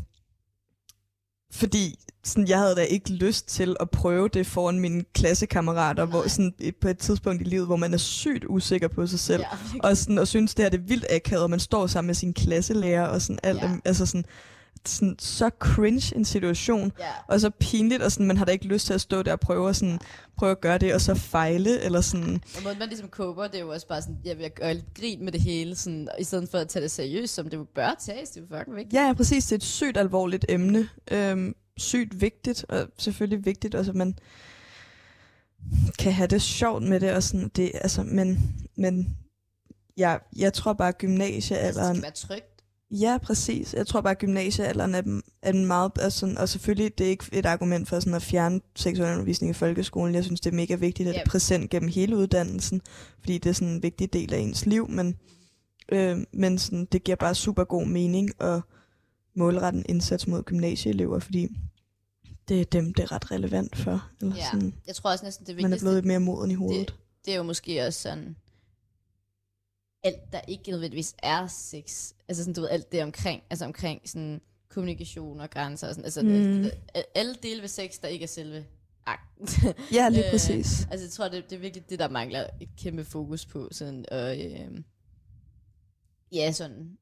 fordi sådan, jeg havde da ikke lyst til at prøve det foran mine klassekammerater, hvor Nej. sådan, på et tidspunkt i livet, hvor man er sygt usikker på sig selv, ja, og, sådan, og synes, det her det er vildt akavet, og man står sammen med sin klasselærer, og sådan alt, ja. altså sådan, sådan, så cringe en situation, ja. og så pinligt, og sådan, man har da ikke lyst til at stå der og prøve, og sådan, prøve at gøre det, og så fejle, eller sådan, Og måden man ligesom kober, det er jo også bare sådan, jeg vil gøre lidt grin med det hele, sådan, i stedet for at tage det seriøst, som det jo bør tages, det er jo fucking vigtigt. Ja, ja, præcis. Det er et sygt alvorligt emne. Øhm, sygt vigtigt, og selvfølgelig vigtigt også, at man kan have det sjovt med det. Og sådan, det altså, men, men ja, jeg tror bare, Altså, det gymnasiealderen... skal være trygt. Ja, præcis. Jeg tror bare, at gymnasiealderen er, er en meget... Altså, og selvfølgelig, det er ikke et argument for sådan at fjerne seksuel undervisning i folkeskolen. Jeg synes, det er mega vigtigt, at det er præsent gennem hele uddannelsen, fordi det er sådan en vigtig del af ens liv, men, øh, men sådan, det giver bare super god mening at målrette en indsats mod gymnasieelever, fordi det er dem, det er ret relevant for. Eller Ja. sådan, Jeg tror også næsten, det man er vigtigste, blevet lidt mere moden i hovedet. det er jo måske også sådan, alt der ikke nødvendigvis er sex, altså sådan, du ved, alt det omkring, altså omkring sådan kommunikation og grænser og sådan, altså Mm. mm. alle dele ved sex, der ikke er selve akten. Ja, lige Øh, præcis. Altså, jeg tror, det, det er virkelig det, der mangler et kæmpe fokus på. Sådan, og, øh, ja, sådan,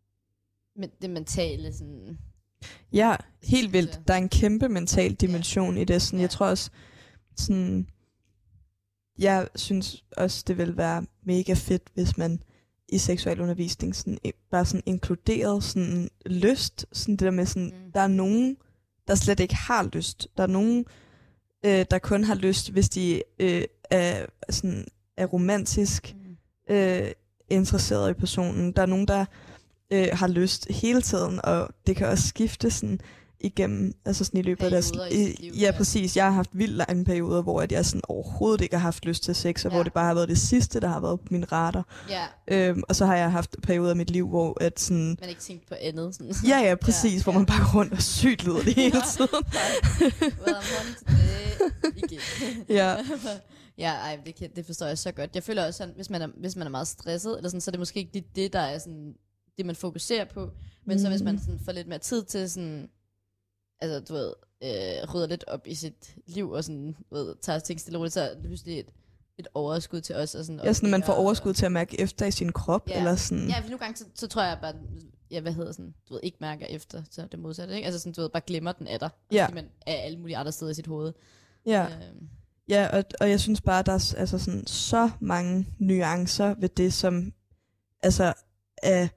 men det mentale, sådan, Ja, helt vildt. jeg. Der er en kæmpe mental dimension i det. Sådan, Ja. Jeg tror også, sådan, jeg synes også, det vil være mega fedt, hvis man i seksualundervisning sådan, bare sådan inkluderet sådan lyst. Sådan det der med, sådan, Mm. der er nogen, der slet ikke har lyst. Der er nogen, øh, der kun har lyst, hvis de øh, er, sådan, er romantisk mm. øh, interesseret i personen. Der er nogen, der øh, har lyst hele tiden, og det kan også skifte sådan igennem, altså sådan i løbet af deres i liv, Ja, præcis. Jeg har haft vildt lange perioder, hvor at jeg sådan overhovedet ikke har haft lyst til sex, og Ja. hvor det bare har været det sidste, der har været på min radar. ja, Øhm, og så har jeg haft perioder af mit liv, hvor at sådan... man ikke tænkt på andet. Sådan. Ja, ja, præcis, ja, hvor man bare går rundt og sygt lyder det hele tiden. well, I'm. Ja. ja, ej, det, kan, det forstår jeg så godt. Jeg føler også, sådan, hvis man er, hvis man er meget stresset, eller sådan, så er det måske ikke lige det, der er sådan, det, man fokuserer på. Men mm. så hvis man sådan, får lidt mere tid til sådan, altså du ved, øh, rydder lidt op i sit liv, og sådan, du ved, tager ting stille og roligt, så er det pludselig et, et overskud til os. Og sådan, Ja, sådan, at man får og- overskud til at mærke efter i sin krop, Ja. eller sådan... Ja, for nogle gange, så, så tror jeg bare, ja, hvad hedder sådan, du ved, ikke mærker efter, så er det modsatte, ikke? Altså sådan, du ved, bare glemmer den af dig, Ja. fordi man er alle mulige andre steder i sit hoved. ja. Øhm, Ja, og, og jeg synes bare, der er altså sådan, så mange nuancer ved det, som altså af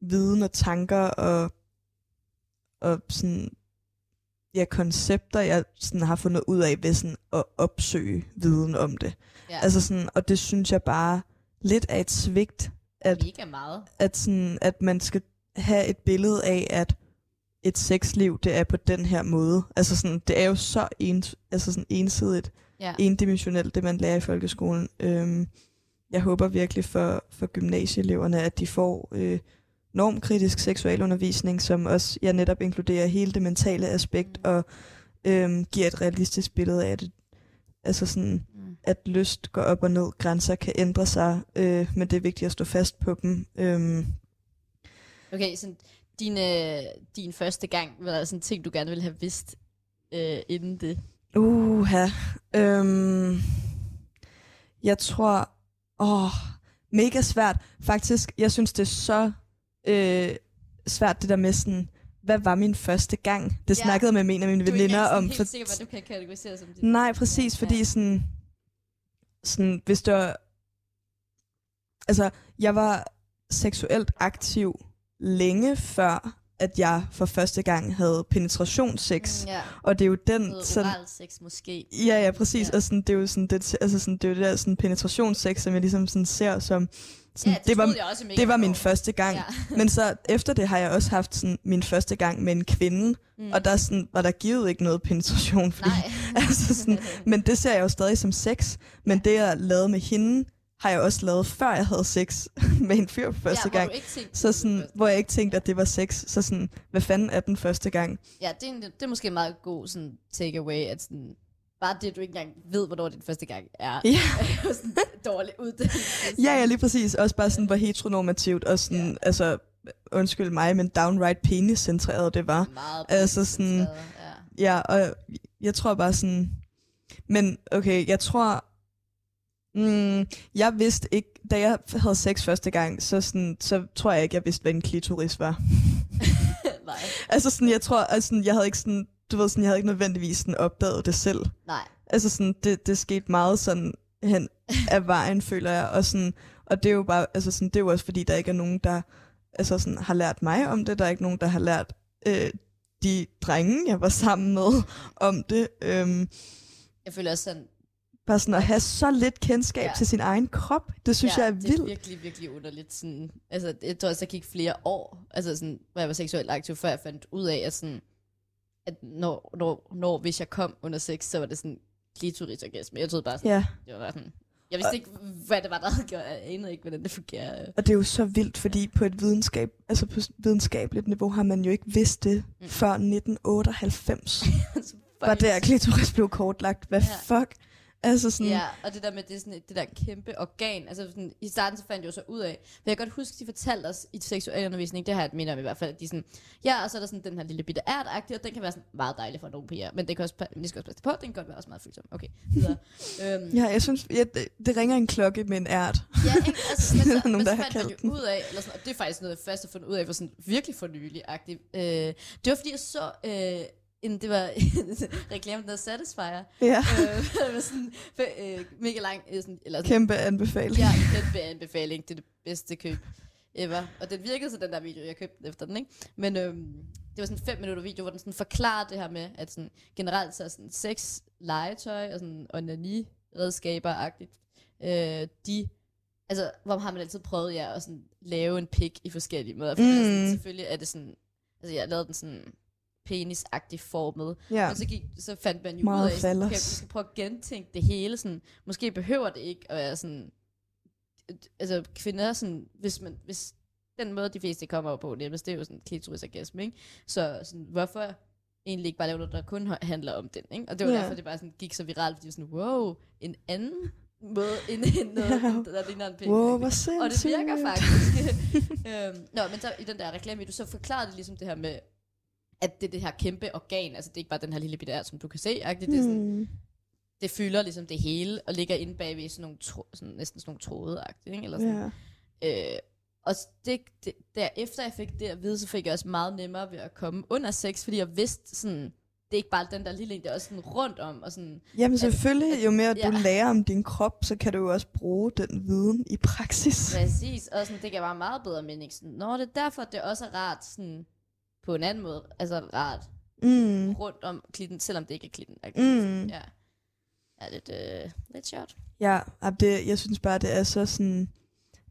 viden og tanker og, og sådan, ja, koncepter, jeg sådan har fundet ud af ved sådan at opsøge viden om det. ja, Altså sådan, og det synes jeg bare lidt er et svigt, at, mega meget. at, sådan, at man skal have et billede af, at et sexliv, det er på den her måde. Altså sådan, det er jo så ens, altså sådan ensidigt Ja. endimensionelt, det man lærer i folkeskolen. Øhm, jeg håber virkelig for, for gymnasieeleverne, at de får øh, normkritisk seksualundervisning, som også jeg netop inkluderer hele det mentale aspekt, og øhm, giver et realistisk billede af det. Altså sådan, Mm. at lyst går op og ned, grænser kan ændre sig, øh, men det er vigtigt at stå fast på dem. Øhm, Okay, så din, øh, din første gang, var der sådan ting, du gerne ville have vidst øh, inden det? Uha. Øhm, jeg tror... Åh, mega svært. Faktisk, jeg synes, det er så øh, svært, det der med sådan... Hvad var min første gang? Det Ja. snakkede med en af mine Du er ikke veninder om. sådan For, helt sikker på, at du kan kategorisere som din nej, præcis, fordi Ja. sådan... sådan hvis det var... Altså, jeg var seksuelt aktiv længe før, at jeg for første gang havde penetrationssex. Mm, Ja, Og det er jo den... noget sådan, sex måske. Ja, ja, præcis. Ja. Og sådan, det er jo sådan, det, altså sådan, det er jo det der sådan penetrationssex, som jeg ligesom sådan ser som... Sådan, ja, det, det, var, jeg også det var min første gang. Ja. Men så efter det har jeg også haft sådan, min første gang med en kvinde, Mm. og der sådan, var der givet ikke noget penetration. Fordi, Nej. altså sådan, men det ser jeg jo stadig som sex. Men det, jeg lavede med hende, har jeg også lavet, før jeg havde sex med en fyr første ja, gang. Tænkte, Så sådan, hvor jeg ikke tænkte, at det var sex. Så sådan, hvad fanden er den første gang? Ja, det er, en, det er måske en meget god sådan, takeaway, at sådan, bare det, du ikke engang ved, hvornår din første gang er, Ja. er sådan dårlig uddannelse. Ja, ja, lige præcis. Også bare sådan, hvor heteronormativt og sådan, Ja. altså, undskyld mig, men downright penis-centreret det var. Meget Altså sådan- ja. Ja, og jeg tror bare sådan... Men okay, jeg tror... Mm, jeg vidste ikke, da jeg havde sex første gang, så, sådan, så tror jeg ikke, jeg vidste, hvad en klitoris var. Nej, Altså sådan, jeg tror, altså, jeg havde ikke sådan, du ved sådan, jeg havde ikke nødvendigvis sådan opdaget det selv. nej. Altså sådan, det, det skete meget sådan hen af vejen, føler jeg. Og, sådan, og det er jo bare, altså sådan, det er jo også fordi, der ikke er nogen, der altså sådan, har lært mig om det. Der er ikke nogen, der har lært øh, de drenge, jeg var sammen med, om det. Øhm, Jeg føler også sådan, Bare sådan at have så lidt kendskab Ja. til sin egen krop, det synes ja, jeg er det er vildt. virkelig, virkelig underligt. Sådan, altså, jeg tror også, der gik flere år, altså sådan, hvor jeg var seksuelt aktiv, før jeg fandt ud af, at, sådan, at når, når, når, hvis jeg kom under sex, så var det sådan klitorisorgasme. Jeg troede bare sådan, Ja, det var bare sådan, jeg vidste ikke, hvad det var, der havde gjort. Jeg anede ikke, hvordan det fungerer. og det er jo så vildt, fordi på et videnskab, altså på videnskabeligt niveau har man jo ikke vidst det Mm. før 1998. Så Var der klitoris blev kortlagt. Hvad Ja. fuck? Altså sådan, Ja, og det der med det, sådan, et- det der kæmpe organ, altså sådan, i starten så fandt jeg jo så ud af, for jeg kan godt huske, de fortalte os i seksualundervisning, det har jeg et minde om i hvert fald, at de sådan, ja, og så er der sådan den her lille bitte ært og den kan være sådan meget dejlig for nogle piger, men det kan også, men det skal også passe på, den kan godt være også meget følsom. Okay, videre. øhm, ja jeg synes, ja, det, det ringer en klokke med en ært. Ja, ikke? Altså, men så, nogen, men så fandt man jo ud af, eller sådan, og det er faktisk noget, jeg først har fundet ud af, for sådan virkelig for nylig-agtigt. Øh, det var fordi, jeg så, øh, en, det var reklamen, der Satisfyer. Ja, øh, det var sådan, øh, mega lang, øh, sådan, eller sådan, kæmpe anbefaling. Ja, kæmpe anbefaling. Det er det bedste køb ever. Og den virkede så, den der video, jeg købte efter den, ikke? Men øhm, det var sådan en fem minutter video, hvor den sådan forklarer det her med, at sådan, generelt så er sådan sex, legetøj og sådan onani redskaber-agtigt, øh, de, altså, hvor har man altid prøvet ja, at sådan, lave en pik i forskellige måder. For mm. sådan, selvfølgelig er det sådan, altså jeg lavede den sådan penisagtigt formet, Ja. men så, gik, så fandt man jo Meget ud af, sådan, okay, vi skal prøve at gentænke det hele. Sådan, måske behøver det ikke at være sådan... Altså, kvinder sådan... Hvis, man, hvis den måde, de fleste kommer på nemmest, det er jo sådan klitorisorgasme, ikke? Så sådan, hvorfor egentlig ikke bare lave noget, der kun handler om den, ikke? Og det var Ja. derfor, det bare sådan gik så viralt, fordi det var sådan, wow, en anden måde, end, end noget, Ja. der ligner en pik. Wow, hvor og det sindssygt. virker faktisk. øhm, nå, men så i den der reklame, du så forklarede det ligesom det her med, at det er det her kæmpe organ, altså det er ikke bare den her lille bitte ær, som du kan se, -agtigt. det, er sådan, Hmm. det fylder ligesom det hele, og ligger inde bagved sådan nogle tro, sådan, næsten sådan nogle tråde ikke? Eller sådan. Ja. Øh, og det, det, derefter jeg fik det at vide, så fik jeg også meget nemmere ved at komme under sex, fordi jeg vidste sådan, det er ikke bare den der lille en, det er også sådan rundt om, og sådan, Jamen selvfølgelig, jo mere du ja. lærer om din krop, så kan du jo også bruge den viden i praksis. Præcis, og sådan, det kan være meget bedre mening. Sådan, Nå, det er derfor, det også er rart sådan, på en anden måde. Altså rart Mm. rundt om klitten, selvom det ikke er klitten. Mm. Ja. Er lidt, øh, lidt sjovt. Ja, det, jeg synes bare, det er så sådan,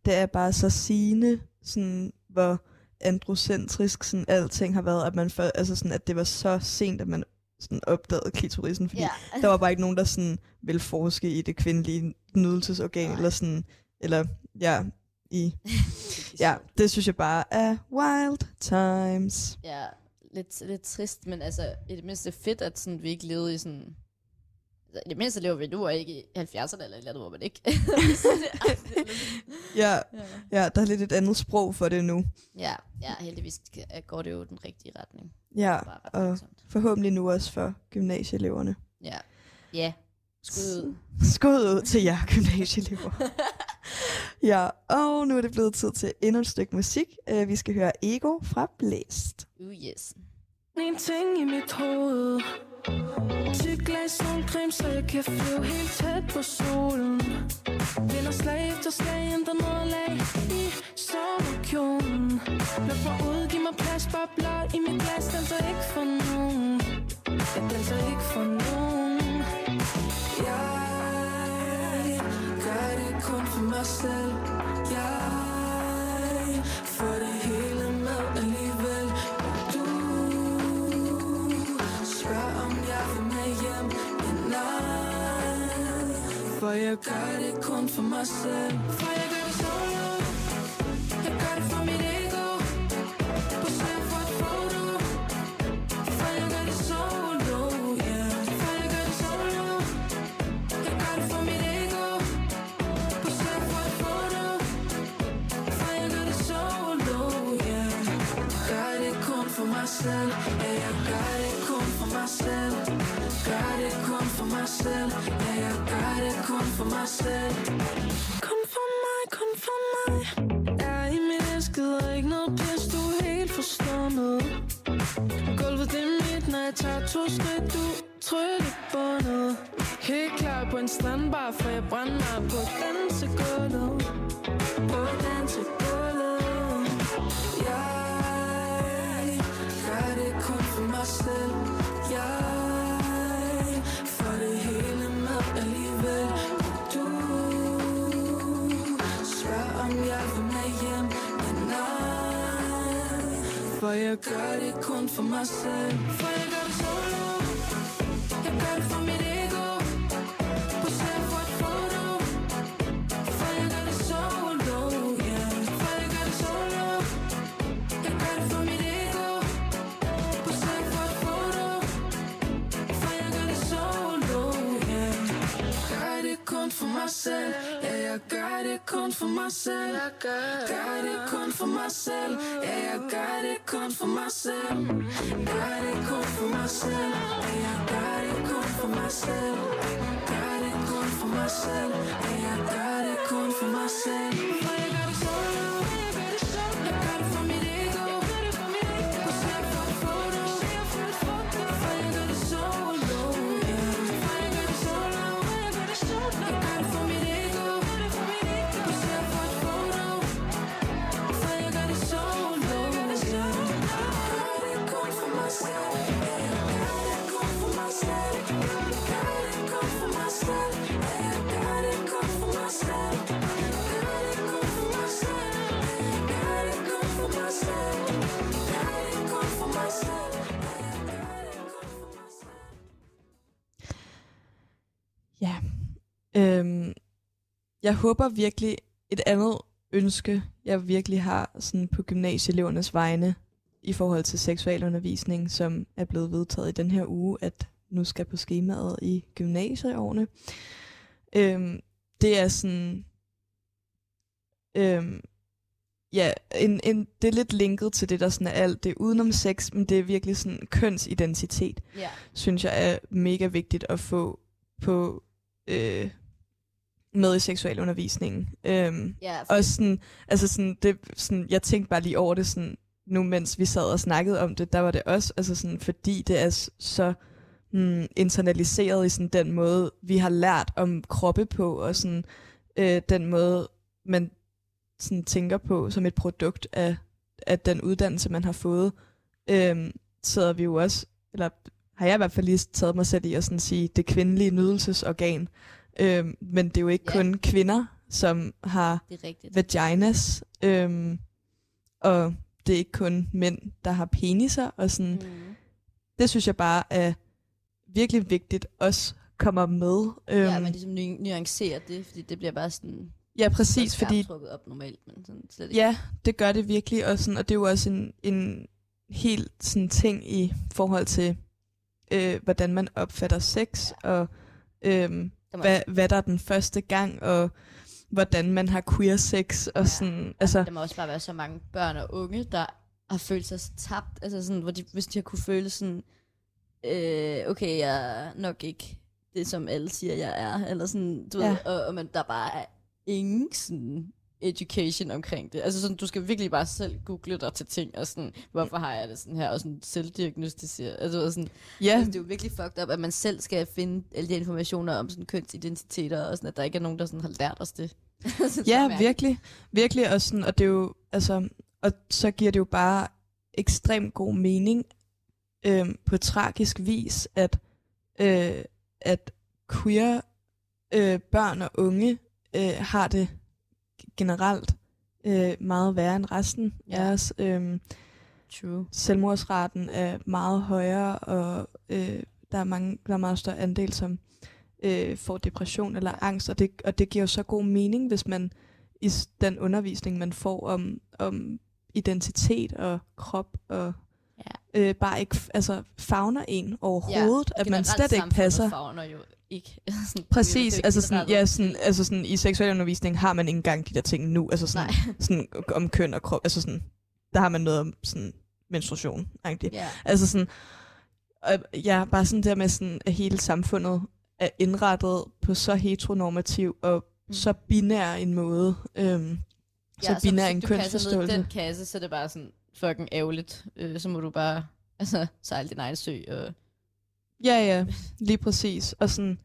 det er bare så sigende, sådan, hvor androcentrisk sådan, alting har været, at man for, altså sådan, at det var så sent, at man sådan opdagede klitorisen, fordi Ja. der var bare ikke nogen, der sådan ville forske i det kvindelige nydelsesorgan, Nej. eller sådan, eller ja, i, ja, det synes jeg bare er wild times. Ja, lidt, lidt trist, men altså, i det mindste fedt, at sådan, vi ikke levede i sådan... Altså, I det mindste lever vi nu, og ikke i 70'erne eller et eller andet, hvor man ikke... Ja, ja. der er lidt et andet sprog for det nu. ja, ja, heldigvis går det jo den rigtige retning. Ja, og langsomt. forhåbentlig nu også for gymnasieeleverne. Ja. Ja. Skud ud. Skud ud til jer, gymnasieelever. ja, og nu er det blevet tid til endnu et stykke musik. Uh, vi skal høre Ego fra Blæst. Uh, yes. En ting i mit hoved Tyk glas, nogle creme, så jeg kan flyve helt tæt på solen Vinder slag efter slag, ændrer nederlag i sommerkjolen Luk mig ud, giv mig plads, bobler i mit glas Danser ikke for nogen Jeg danser ikke for nogen kun for mig selv. Jeg får det hele med alligevel. Du spørger om jeg vil med hjem. Men nej. For jeg gør det kun for mig selv. For jeg kun selv. Ja, jeg gør det kun for mig selv. Gør det kun for mig selv. Ja, jeg gør det kun for mig selv. Kun for mig, kun for mig. Er i mit elskede og ikke noget pis Du er helt forstummet Gulvet det er mit, når jeg tager to skridt Du trykker bundet. Helt klar på en strandbar For jeg brænder på dansegulvet På dansegulvet mig selv. Jeg får det hele med alligevel. Du spørger om jeg vil med hjem. Men nej For jeg gør det kun for mig selv. For jeg gør det solo. Jeg gør det for mit det kun for mig selv. Gør det kun for mig selv. Ja, jeg gør det kun for mig selv. Gør det kun for mig selv. Ja, jeg gør det kun for mig selv. Gør det kun for mig selv. Ja, jeg gør det kun for mig selv Øhm, jeg håber virkelig et andet ønske, jeg virkelig har sådan på gymnasieelevernes vegne i forhold til seksualundervisning, som er blevet vedtaget i den her uge, at nu skal på skemaet i gymnasieårene. Øhm, det er sådan... Øhm, ja, en, en, det er lidt linket til det, der sådan er alt. Det er udenom sex, men det er virkelig sådan kønsidentitet Ja. synes jeg er mega vigtigt at få på øh, med i seksualundervisningen. Øhm, Ja, for og sådan, altså sådan, det, sådan, jeg tænkte bare lige over det sådan, nu mens vi sad og snakkede om det, der var det også, altså sådan, fordi det er så mm, internaliseret i sådan den måde, vi har lært om kroppe på, og sådan øh, den måde, man sådan tænker på som et produkt af, af den uddannelse, man har fået, øhm, sidder vi jo også, eller har jeg i hvert fald lige taget mig selv i at sådan sige, det kvindelige nydelsesorgan. Øhm, men det er jo ikke Ja. kun kvinder, som har vaginas, øhm, og det er ikke kun mænd, der har peniser, og sådan, mm. Det synes jeg bare er virkelig vigtigt også kommer med. Øhm, Ja, man ligesom nu- nuancerer det, fordi det bliver bare sådan... ja, præcis, fordi trukket op normalt, men sådan slet ikke. Ja, det gør det virkelig, og, sådan, og det er jo også en, en helt sådan ting i forhold til, øh, hvordan man opfatter sex, og øhm, hvad, hvad der er den første gang, og hvordan man har queer sex, og sådan, altså, der må også bare være så mange børn og unge, der har følt sig så tabt, altså sådan, hvor de, hvis de har kunne føle sådan, øh, okay, jeg er nok ikke det, som alle siger, jeg er, eller sådan, du Ja. ved, og, og man, der bare er ingen sådan education omkring det. Altså sådan, du skal virkelig bare selv google dig til ting, og sådan, hvorfor har jeg det sådan her, og sådan selvdiagnostisere. Altså, og sådan, ja, altså, det er jo virkelig fucked up, at man selv skal finde alle de informationer om sådan kønsidentiteter, og sådan, at der ikke er nogen, der sådan har lært os det. Ja, virkelig, virkelig, og, sådan, og det er jo, altså, og så giver det jo bare ekstremt god mening, øhm, på tragisk vis, at, øh, at queer øh, børn og unge øh, har det generelt øh, meget værre end resten Ja. af os. Øhm, True. selvmordsraten er meget højere, og øh, der, er mange, der er meget større andel, som øh, får depression eller angst, og det, og det giver jo så god mening, hvis man i den undervisning, man får om, om identitet og krop og Ja. øh, bare ikke altså, fagner en overhovedet, at man slet ikke passer. favner jo ikke. sådan, Præcis, er jo altså ikke sådan, ja, sådan, altså sådan, i seksualundervisning har man ikke engang de der ting nu, altså sådan, Nej. sådan om køn og krop, altså sådan, der har man noget om sådan menstruation, egentlig. Ja. Altså sådan, og ja, bare sådan der med sådan, at hele samfundet er indrettet på så heteronormativ og Mm. så binær en måde. Øhm, så ja, binær hvis en du passer ned i kønsforståelse. den kasse, så er det bare sådan fucking ærgerligt. Øh, så må du bare altså, sejle din egen sø. Og... Ja, ja, lige præcis. Og sådan,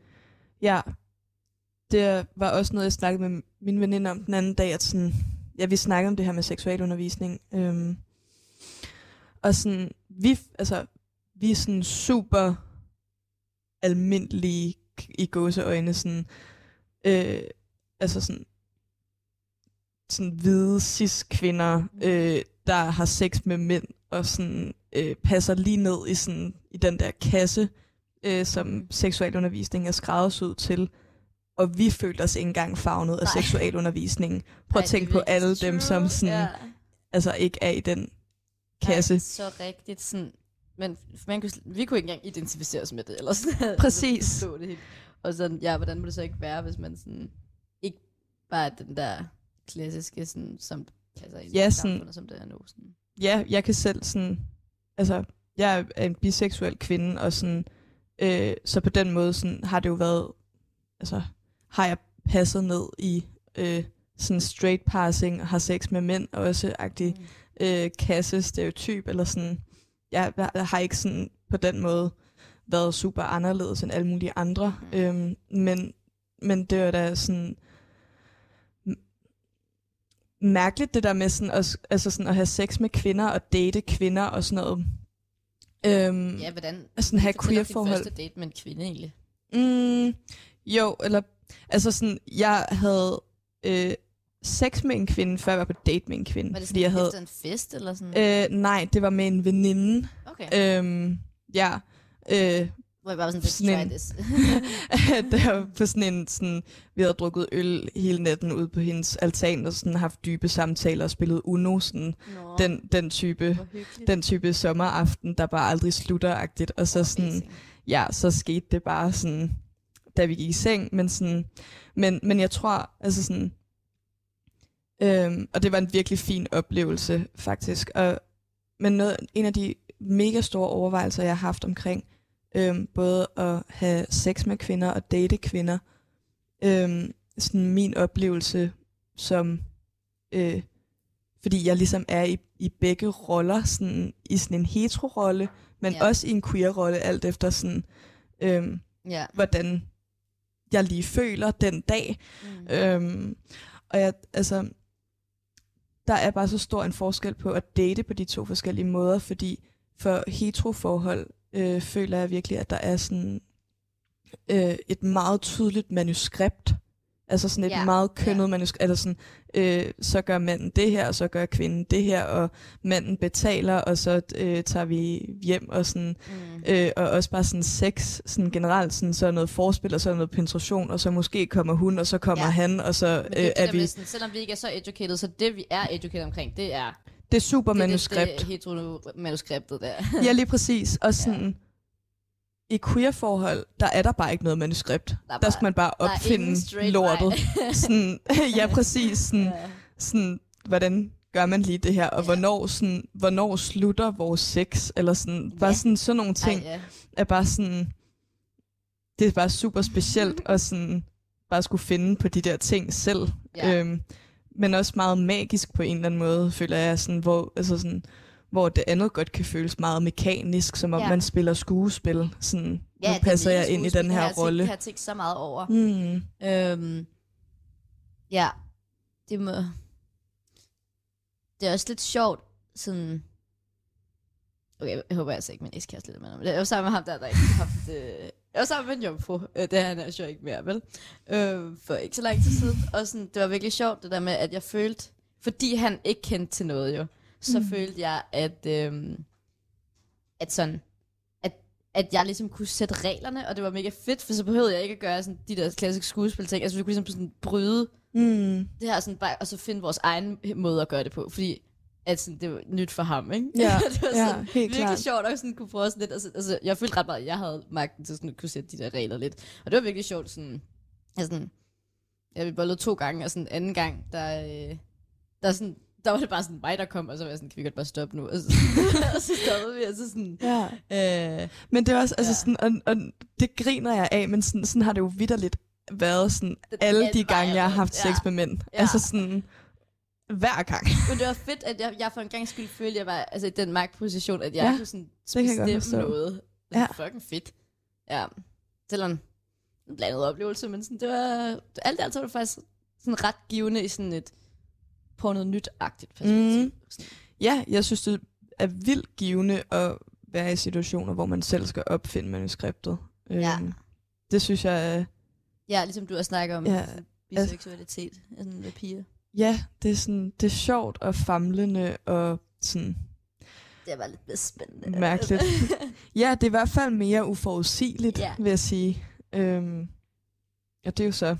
ja, det var også noget, jeg snakkede med min veninde om den anden dag, at sådan, ja, vi snakkede om det her med seksualundervisning. Øhm, og sådan, vi, altså, vi er sådan super almindelige i gåseøjne, sådan, øh, altså sådan, sådan hvide cis-kvinder, øh, der har sex med mænd, og sådan øh, passer lige ned i, sådan, i den der kasse, øh, som seksualundervisning er skræddersyet til. Og vi følte os ikke engang fagnet af Nej. seksualundervisningen. Prøv at tænke på alle virkelig dem, true. som sådan, Ja. altså ikke er i den kasse. Ej, så rigtigt. Sådan, men man kunne, vi kunne ikke engang identificere os med det. Eller sådan, Præcis. Forstå det helt. Og sådan, ja, hvordan må det så ikke være, hvis man sådan, ikke bare er den der klassiske, sådan, som passer ind Ja, i sådan- som det er nu. Sådan. ja, jeg kan selv sådan, altså, jeg er en biseksuel kvinde, og sådan, øh, så på den måde sådan, har det jo været, altså, har jeg passet ned i øh, sådan straight passing, og har sex med mænd også, agtig øh, kasse stereotyp, eller sådan, jeg, jeg har ikke sådan på den måde været super anderledes end alle mulige andre, Mhm. øhm, men, men det var da sådan, mærkeligt det der med sådan at, altså sådan at have sex med kvinder og date kvinder og sådan noget. Øhm, Ja, hvordan sådan have queer forhold. første date med en kvinde egentlig? Mm, jo, eller altså sådan, jeg havde øh, sex med en kvinde, før jeg var på date med en kvinde. Var det fordi sådan jeg havde, en fest, eller sådan? øh, nej, det var med en veninde. okay. Øhm, ja, øh, Hvor jeg var sådan, sådan en- this. der på sådan en, sådan, vi havde drukket øl hele natten ude på hendes altan, og sådan haft dybe samtaler og spillet Uno, sådan Nå, den, den type den type sommeraften, der bare aldrig slutter-agtigt. Og så sådan, Amazing. ja, så skete det bare sådan, da vi gik i seng, men sådan, men, men jeg tror, altså sådan, øhm, og det var en virkelig fin oplevelse, faktisk. Og, men noget, en af de mega store overvejelser, jeg har haft omkring, øhm, både at have sex med kvinder og date kvinder, øhm, sådan min oplevelse som, øh, fordi jeg ligesom er i, i begge roller, sådan, i sådan en hetero-rolle, men ja. også i en queer-rolle, alt efter sådan, øhm, Ja. hvordan jeg lige føler den dag. Mm. Øhm, og jeg, altså, der er bare så stor en forskel på at date på de to forskellige måder, fordi for heteroforhold øh, føler jeg virkelig, at der er sådan øh, et meget tydeligt manuskript. Altså sådan et ja, meget kønnet ja. manuskript. Altså sådan, øh, så gør manden det her, og så gør kvinden det her, og manden betaler, og så øh, tager vi hjem og sådan Mm. Øh, og også bare sådan sex, sådan generelt, sådan, så er noget forspil, og så er noget penetration, og så måske kommer hun, og så kommer Ja. han, og så Men det øh, er, det er vi... sådan, selvom vi ikke er så educated, så det vi er educated omkring, det er Det er super det, er manuskript. det, det hetero-manuskriptet der. Ja, lige præcis. Og sådan, i queer-forhold, der er der bare ikke noget manuskript. Der er Der, bare- skal man bare opfinde lortet. sådan, ja, præcis. Sådan, Ja. sådan, hvordan gør man lige det her, og Ja. ja. hvornår, sådan, hvornår slutter vores sex, eller sådan, bare Ja. sådan, sådan nogle ting. Ej, ja. er bare sådan, det er bare super specielt at sådan, bare skulle finde på de der ting selv. Ja. Øhm, men også meget magisk på en eller anden måde, føler jeg, sådan, hvor, altså sådan, hvor det andet godt kan føles meget mekanisk, som om Ja. man spiller skuespil. Sådan, Ja, nu det er passer jeg ind i den Det her rolle. Det har jeg tænkt så meget over. Mm. Øhm, ja, det må... Det er også lidt sjovt, sådan... Okay, jeg håber altså ikke, min ekskæreste lidt med noget, men jeg var sammen med ham der, der ikke har haft... Øh, jeg var sammen med en jomfru, øh, det er han altså ikke mere, vel? Øh, for ikke så lang tid siden, og sådan, det var virkelig sjovt, det der med, at jeg følte, fordi han ikke kendte til noget jo, så mm. følte jeg, at, øh, at sådan, at, at jeg ligesom kunne sætte reglerne, og det var mega fedt, for så behøvede jeg ikke at gøre sådan de der klassiske skuespil ting, altså vi kunne ligesom sådan bryde Mm. det her sådan bare, og så finde vores egen måde at gøre det på, fordi at sådan, det var nyt for ham, ikke? Ja, det var ja, sådan, helt virkelig klart. sjovt at sådan kunne prøve sådan lidt, altså, altså, jeg følte ret meget, at jeg havde magten til sådan at kunne sætte de der regler lidt, og det var virkelig sjovt, sådan, altså, sådan, ja, vi bollede to gange, og sådan anden gang, der, øh, der, sådan, der var det bare sådan mig, der kom, og så var jeg sådan, kan vi godt bare stoppe nu? Og så, og så stoppede vi, og så sådan, Ja. øh, Men det er også, altså Ja. sådan, og, og det griner jeg af, men sådan, sådan har det jo vidderligt været sådan, Den alle de gange, jeg har haft sex ja. med mænd. Ja. Altså sådan, hver gang. Men det var fedt, at jeg, jeg for en gang skyld følte, at jeg var altså, i den magtposition, at jeg Ja, kunne sådan bestemme noget. Det Ja. var fucking fedt. Ja. Selvom en blandet oplevelse, men sådan, det var, alt i alt var det faktisk sådan ret givende i sådan et på noget nyt-agtigt perspektiv. Mm. Ja, jeg synes, det er vildt givende at være i situationer, hvor man selv skal opfinde manuskriptet. Ja. Øhm, det synes jeg er... Ja, ligesom du har snakket om Ja, ja, biseksualitet, sådan med piger. Ja, det er sådan, det er sjovt og famlende og sådan Det var lidt spændende. mærkeligt. ja, det er i hvert fald mere uforudsigeligt, Ja. vil jeg sige. Øhm, og det er jo så,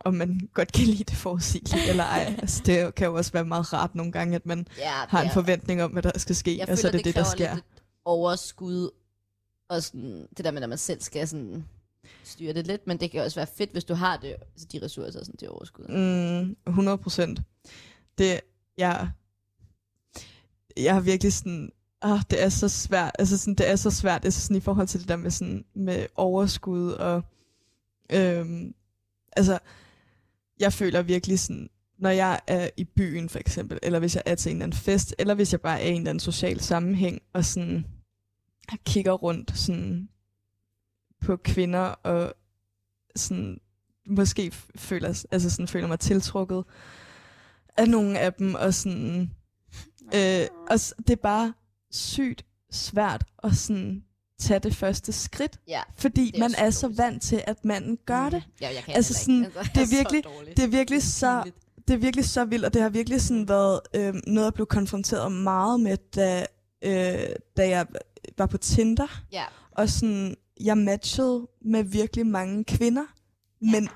om man godt kan lide det forudsigeligt eller ej. Altså, det kan jo også være meget rart nogle gange, at man ja, har en det forventning om, hvad der skal ske, Jeg og så føler, er det det, der kræver sker. lidt overskud, og sådan, det der med, at man selv skal sådan styre det lidt, men det kan også være fedt, hvis du har det, altså de ressourcer sådan det overskud. Mm, 100 procent. Det, jeg, jeg har virkelig sådan, ah, det er så svært, altså sådan, det er så svært, altså sådan i forhold til det der med sådan, med overskud og, øhm, altså, jeg føler virkelig sådan, når jeg er i byen for eksempel, eller hvis jeg er til en eller anden fest, eller hvis jeg bare er i en eller anden social sammenhæng, og sådan kigger rundt sådan på kvinder, og sådan måske føler, altså sådan føler mig tiltrukket af nogle af dem, og sådan, øh, og det er bare sygt svært at sådan tage det første skridt, Ja, fordi er man er så logisk. vant til, at manden gør det. Ja, jeg kan Altså ikke. sådan, det er virkelig- så. Det er virkelig så, det er virkelig så vildt, og det har virkelig sådan været øh, noget, jeg blev konfronteret meget med, da, øh, da jeg var på Tinder, Ja, og sådan, jeg matchede med virkelig mange kvinder, men,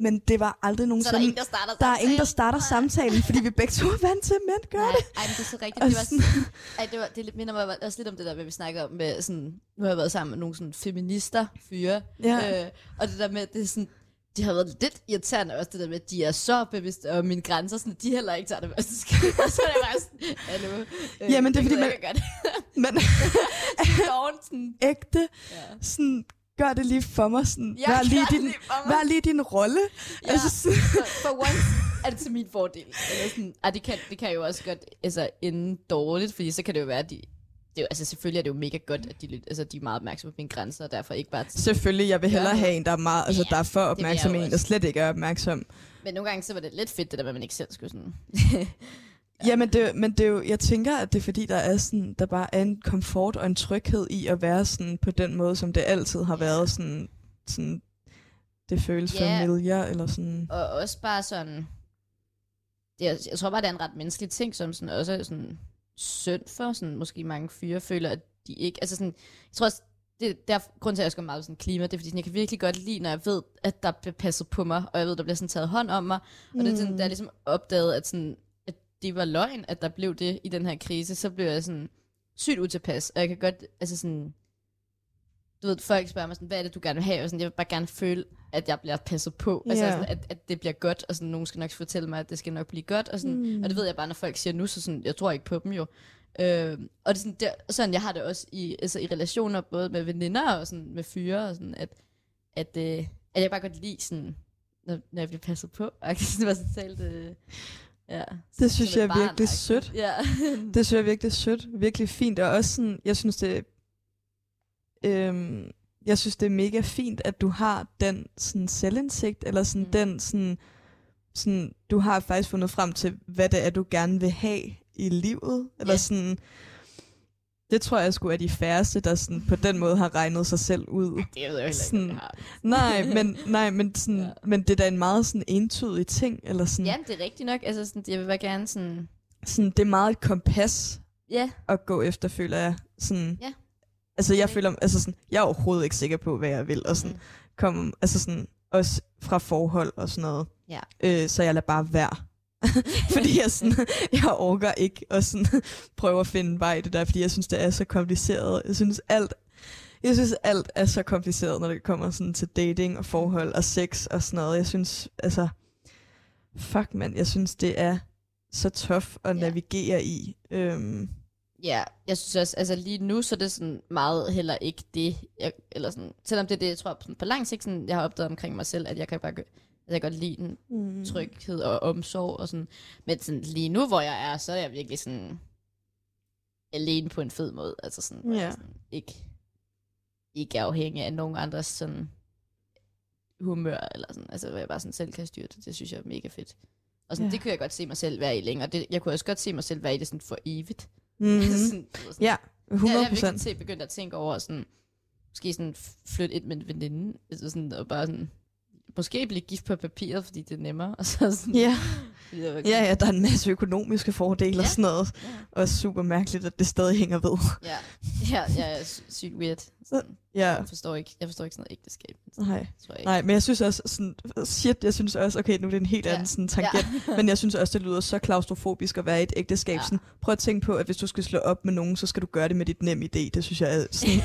men det var aldrig så er der nogensinde... ingen, der starter der er ingen, der starter samtalen, fordi vi begge to er vant til, at mænd gør Nej, det. ej, men det er så rigtigt. Det, var sådan- ej, det, var, det minder mig også lidt om det der, hvad vi snakker om med sådan, nu har jeg været sammen med nogle sådan feminister fyre, Ja. øh, og det der med, det er sådan, de har været lidt irriterende også, det der med, at de er så bevidste om mine grænser, sådan, at de heller ikke tager det første skridt. Så er det bare sådan, hallo. Øh, Jamen, det er fordi, man- det. Men Dawn, sådan, ægte, ja. sådan, gør det lige for mig. Sådan, Jeg vær, lige din, det vær lige din rolle. Ja. Altså, sådan, for, once er det til min fordel. Eller sådan, ej, det, kan, det kan jo også godt altså, ende dårligt, fordi så kan det jo være, at de... Det er jo, altså selvfølgelig er det jo mega godt, at de, altså, de er meget opmærksomme på mine grænser, og derfor ikke bare... selvfølgelig, jeg vil hellere have en, der er, meget, altså, Ja, der er for jeg opmærksom, en, der slet ikke er opmærksom. Men nogle gange så var det lidt fedt, det der med, at man ikke selv skulle sådan... Ja, men, det, men det er jo, jeg tænker, at det er fordi, der er sådan, der bare er en komfort og en tryghed i at være sådan på den måde, som det altid har været. Sådan, sådan, det føles Ja. familiar, eller sådan. Og også bare sådan... Er, jeg tror bare, det er en ret menneskelig ting, som sådan også sådan synd for. Sådan, måske mange fyre føler, at de ikke... Altså sådan, jeg tror også, det der grund til, at jeg skal meget sådan klima, det er, fordi sådan, jeg kan virkelig godt lide, når jeg ved, at der bliver passet på mig, og jeg ved, der bliver sådan taget hånd om mig. Og det er sådan, da jeg ligesom opdagede, at, sådan, at det var løgn, at der blev det i den her krise, så blev jeg sådan sygt utilpas. Og jeg kan godt, altså sådan, du ved, folk spørger mig sådan, hvad er det, du gerne vil have? Og sådan, jeg vil bare gerne føle, at jeg bliver passet på. Altså, Ja. sådan, at, at det bliver godt, og sådan, nogen skal nok fortælle mig, at det skal nok blive godt. Og, sådan, mm. og det ved jeg bare, når folk siger nu, så sådan, jeg tror ikke på dem jo. Øh, og det er sådan, der, sådan, jeg har det også i, altså, i relationer, både med veninder og sådan, med fyre, og sådan, at, at, øh, at jeg bare godt lide sådan, når, når jeg bliver passet på. Og det var sådan talt, øh, ja, Det synes jeg er virkelig sødt. Ja. Det synes jeg er virkelig sødt, virkelig fint, og også sådan, jeg synes det, øhm, jeg synes det er mega fint, at du har den sådan selvindsigt, eller sådan Mm. den sådan, sådan, du har faktisk fundet frem til, hvad det er, du gerne vil have i livet, eller Ja. sådan, det tror jeg skulle er de færreste, der sådan på den måde har regnet sig selv ud. Det ved jeg heller ikke, Sådan- jeg har. Nej, men, nej, men, sådan, Ja. men det er da en meget sådan entydig ting, eller sådan, Ja, det er rigtigt nok. Altså, sådan, jeg vil bare gerne sådan... sådan, det er meget et kompas, Ja, at gå efter, føler jeg. Sådan, Ja. Altså, jeg føler, altså sådan, jeg er overhovedet ikke sikker på, hvad jeg vil, og sådan, Mm. kom, altså sådan, også fra forhold og sådan noget. Ja. Øh, så jeg lader bare være. fordi jeg, sådan, jeg orker ikke at sådan, prøve at finde vej i det der, fordi jeg synes, det er så kompliceret. Jeg synes, alt, jeg synes, alt er så kompliceret, når det kommer sådan til dating og forhold og sex og sådan noget. Jeg synes, altså, fuck mand, jeg synes, det er så tough at Ja. navigere i. Øhm, ja, jeg synes også, altså lige nu, så er det sådan meget heller ikke det, jeg, eller sådan, selvom det er det, jeg tror sådan, på lang sigt, sådan, jeg har opdaget omkring mig selv, at jeg kan bare gø- at jeg godt lide den mm. tryghed og omsorg og sådan. Men sådan, lige nu, hvor jeg er, så er jeg virkelig sådan alene på en fed måde. Altså sådan, Ja. sådan, ikke, ikke afhængig af nogen andres sådan humør, eller sådan, altså hvor jeg bare sådan selv kan styre det. Det synes jeg er mega fedt. Og sådan, Ja. det kunne jeg godt se mig selv være i længere. Det, jeg kunne også godt se mig selv være i det sådan for evigt. Mm-hmm. sådan, sådan, Ja, 100 jeg, jeg virkelig til begyndt at tænke over sådan, måske sådan flytte ind med en veninde, altså sådan, og bare sådan måske blive gift på papiret, fordi det er nemmere. Og så sådan, Ja. Ja, ja, der er en masse økonomiske fordele og Ja. sådan noget. Ja. Og super mærkeligt, at det stadig hænger ved. Ja, ja, ja, ja sy- sygt weird. Sådan, Ja, jeg, forstår ikke, jeg forstår ikke sådan noget ægteskab. nej. Tror jeg ikke. Nej, men jeg synes også, sådan, shit, jeg synes også, okay, nu er det en helt Ja. anden sådan, tangent, men jeg synes også, det lyder så klaustrofobisk at være i et ægteskab. Ja. Sådan, prøv at tænke på, at hvis du skal slå op med nogen, så skal du gøre det med dit nem idé. Det synes jeg er sådan, Ej,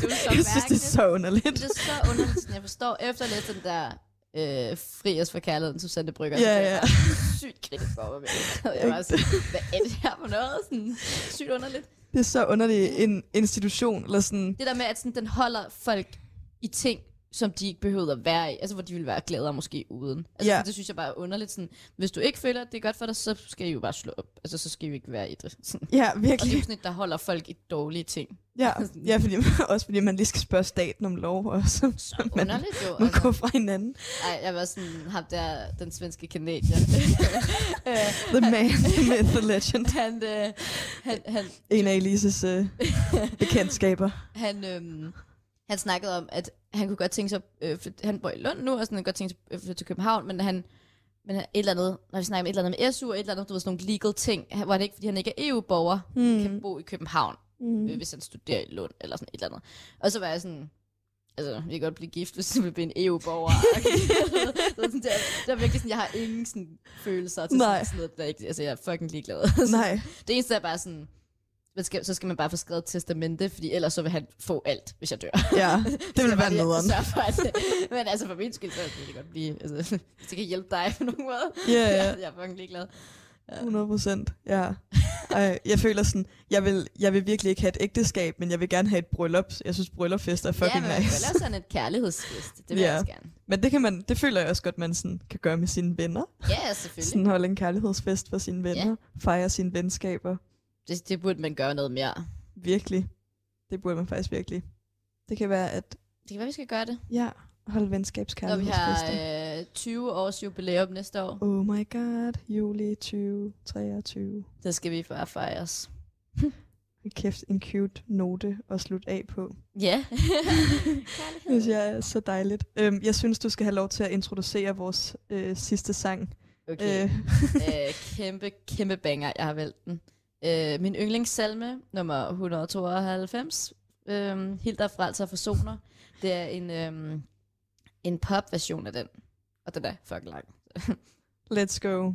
det er så jeg synes, det er så underligt. Det er så underligt, sådan, jeg forstår, efter at den der øh, Fri os for kærligheden, Susanne Brygger, Ja, ja. jeg sygt kritisk over mig. Jeg var sådan, hvad er det her for noget? Sådan, sygt underligt. Det er så underligt en institution, eller sådan, Det der med, at sådan, den holder folk i ting, som de ikke behøvede at være i. Altså, hvor de ville være gladere måske uden. Altså, Ja. det synes jeg bare er underligt. Sådan, hvis du ikke føler, at det er godt for dig, så skal I jo bare slå op. Altså, så skal I jo ikke være i det. Sådan. ja, Og det er virkelig. jo sådan et, der holder folk i dårlige ting. Ja, ja fordi, også fordi man lige skal spørge staten om lov, og så Så man underligt jo. må Altså. gå fra hinanden. Ej, jeg var sådan, ham der, den svenske kanadier. øh, The man, the myth, the legend. han, øh, han, han, En af Elises øh, bekendtskaber. han, øhm, han snakkede om, at han kunne godt tænke sig, øh, for han bor i Lund nu, og sådan, han godt tænke sig at flytte til København, men han, men et eller andet, når vi snakker om et eller andet med SU, og et eller andet, du ved, sådan nogle legal ting, hvor han ikke, fordi han ikke er EU-borger, mm. kan bo i København, mm. øh, hvis han studerer i Lund, eller sådan et eller andet. Og så var jeg sådan, altså, vi kan godt blive gift, hvis du vil blive en EU-borger. så sådan, det, er, det er virkelig sådan, jeg har ingen sådan, følelser til sådan, sådan noget, der ikke, altså, jeg er fucking ligeglad. Nej, Det eneste er bare sådan, man skal, så skal man bare få skrevet et testamente, fordi ellers så vil han få alt, hvis jeg dør. ja, det vil være noget. nederen. For at, men altså for min skyld, så vil det godt blive, altså, hvis det kan hjælpe dig på nogen måde. Ja, ja. Jeg, er fucking ligeglad. 100 procent, ja. Ej, jeg føler sådan, jeg vil, jeg vil virkelig ikke have et ægteskab, men jeg vil gerne have et bryllup. Jeg synes, bryllupfester er Ja, fucking men man kan nice. sådan et kærlighedsfest. Det vil Ja. jeg også gerne. Men det, kan man, det føler jeg også godt, man sådan kan gøre med sine venner. Ja, selvfølgelig. Sådan holde en kærlighedsfest for sine venner. Ja. Fejre sine venskaber. Det, det burde man gøre noget mere. Virkelig. Det burde man faktisk virkelig. Det kan være, at Det kan være, vi skal gøre det. ja, holde Når vi har øh, 20 års jubilæum næste år, Oh my god, juli 2023. der skal vi bare fejres. Kæft, en cute note at slutte af på. Ja. Det synes jeg er så dejligt. Øhm, jeg synes, du skal have lov til at introducere vores øh, sidste sang. Okay. Øh, øh, kæmpe, kæmpe banger, jeg har valgt den. Øh, min yndlingssalme, nummer 192, øh, Hilder Frelser Forsoner. Det er en, øh, en pop-version af den. Og den er fucking lang. let's go.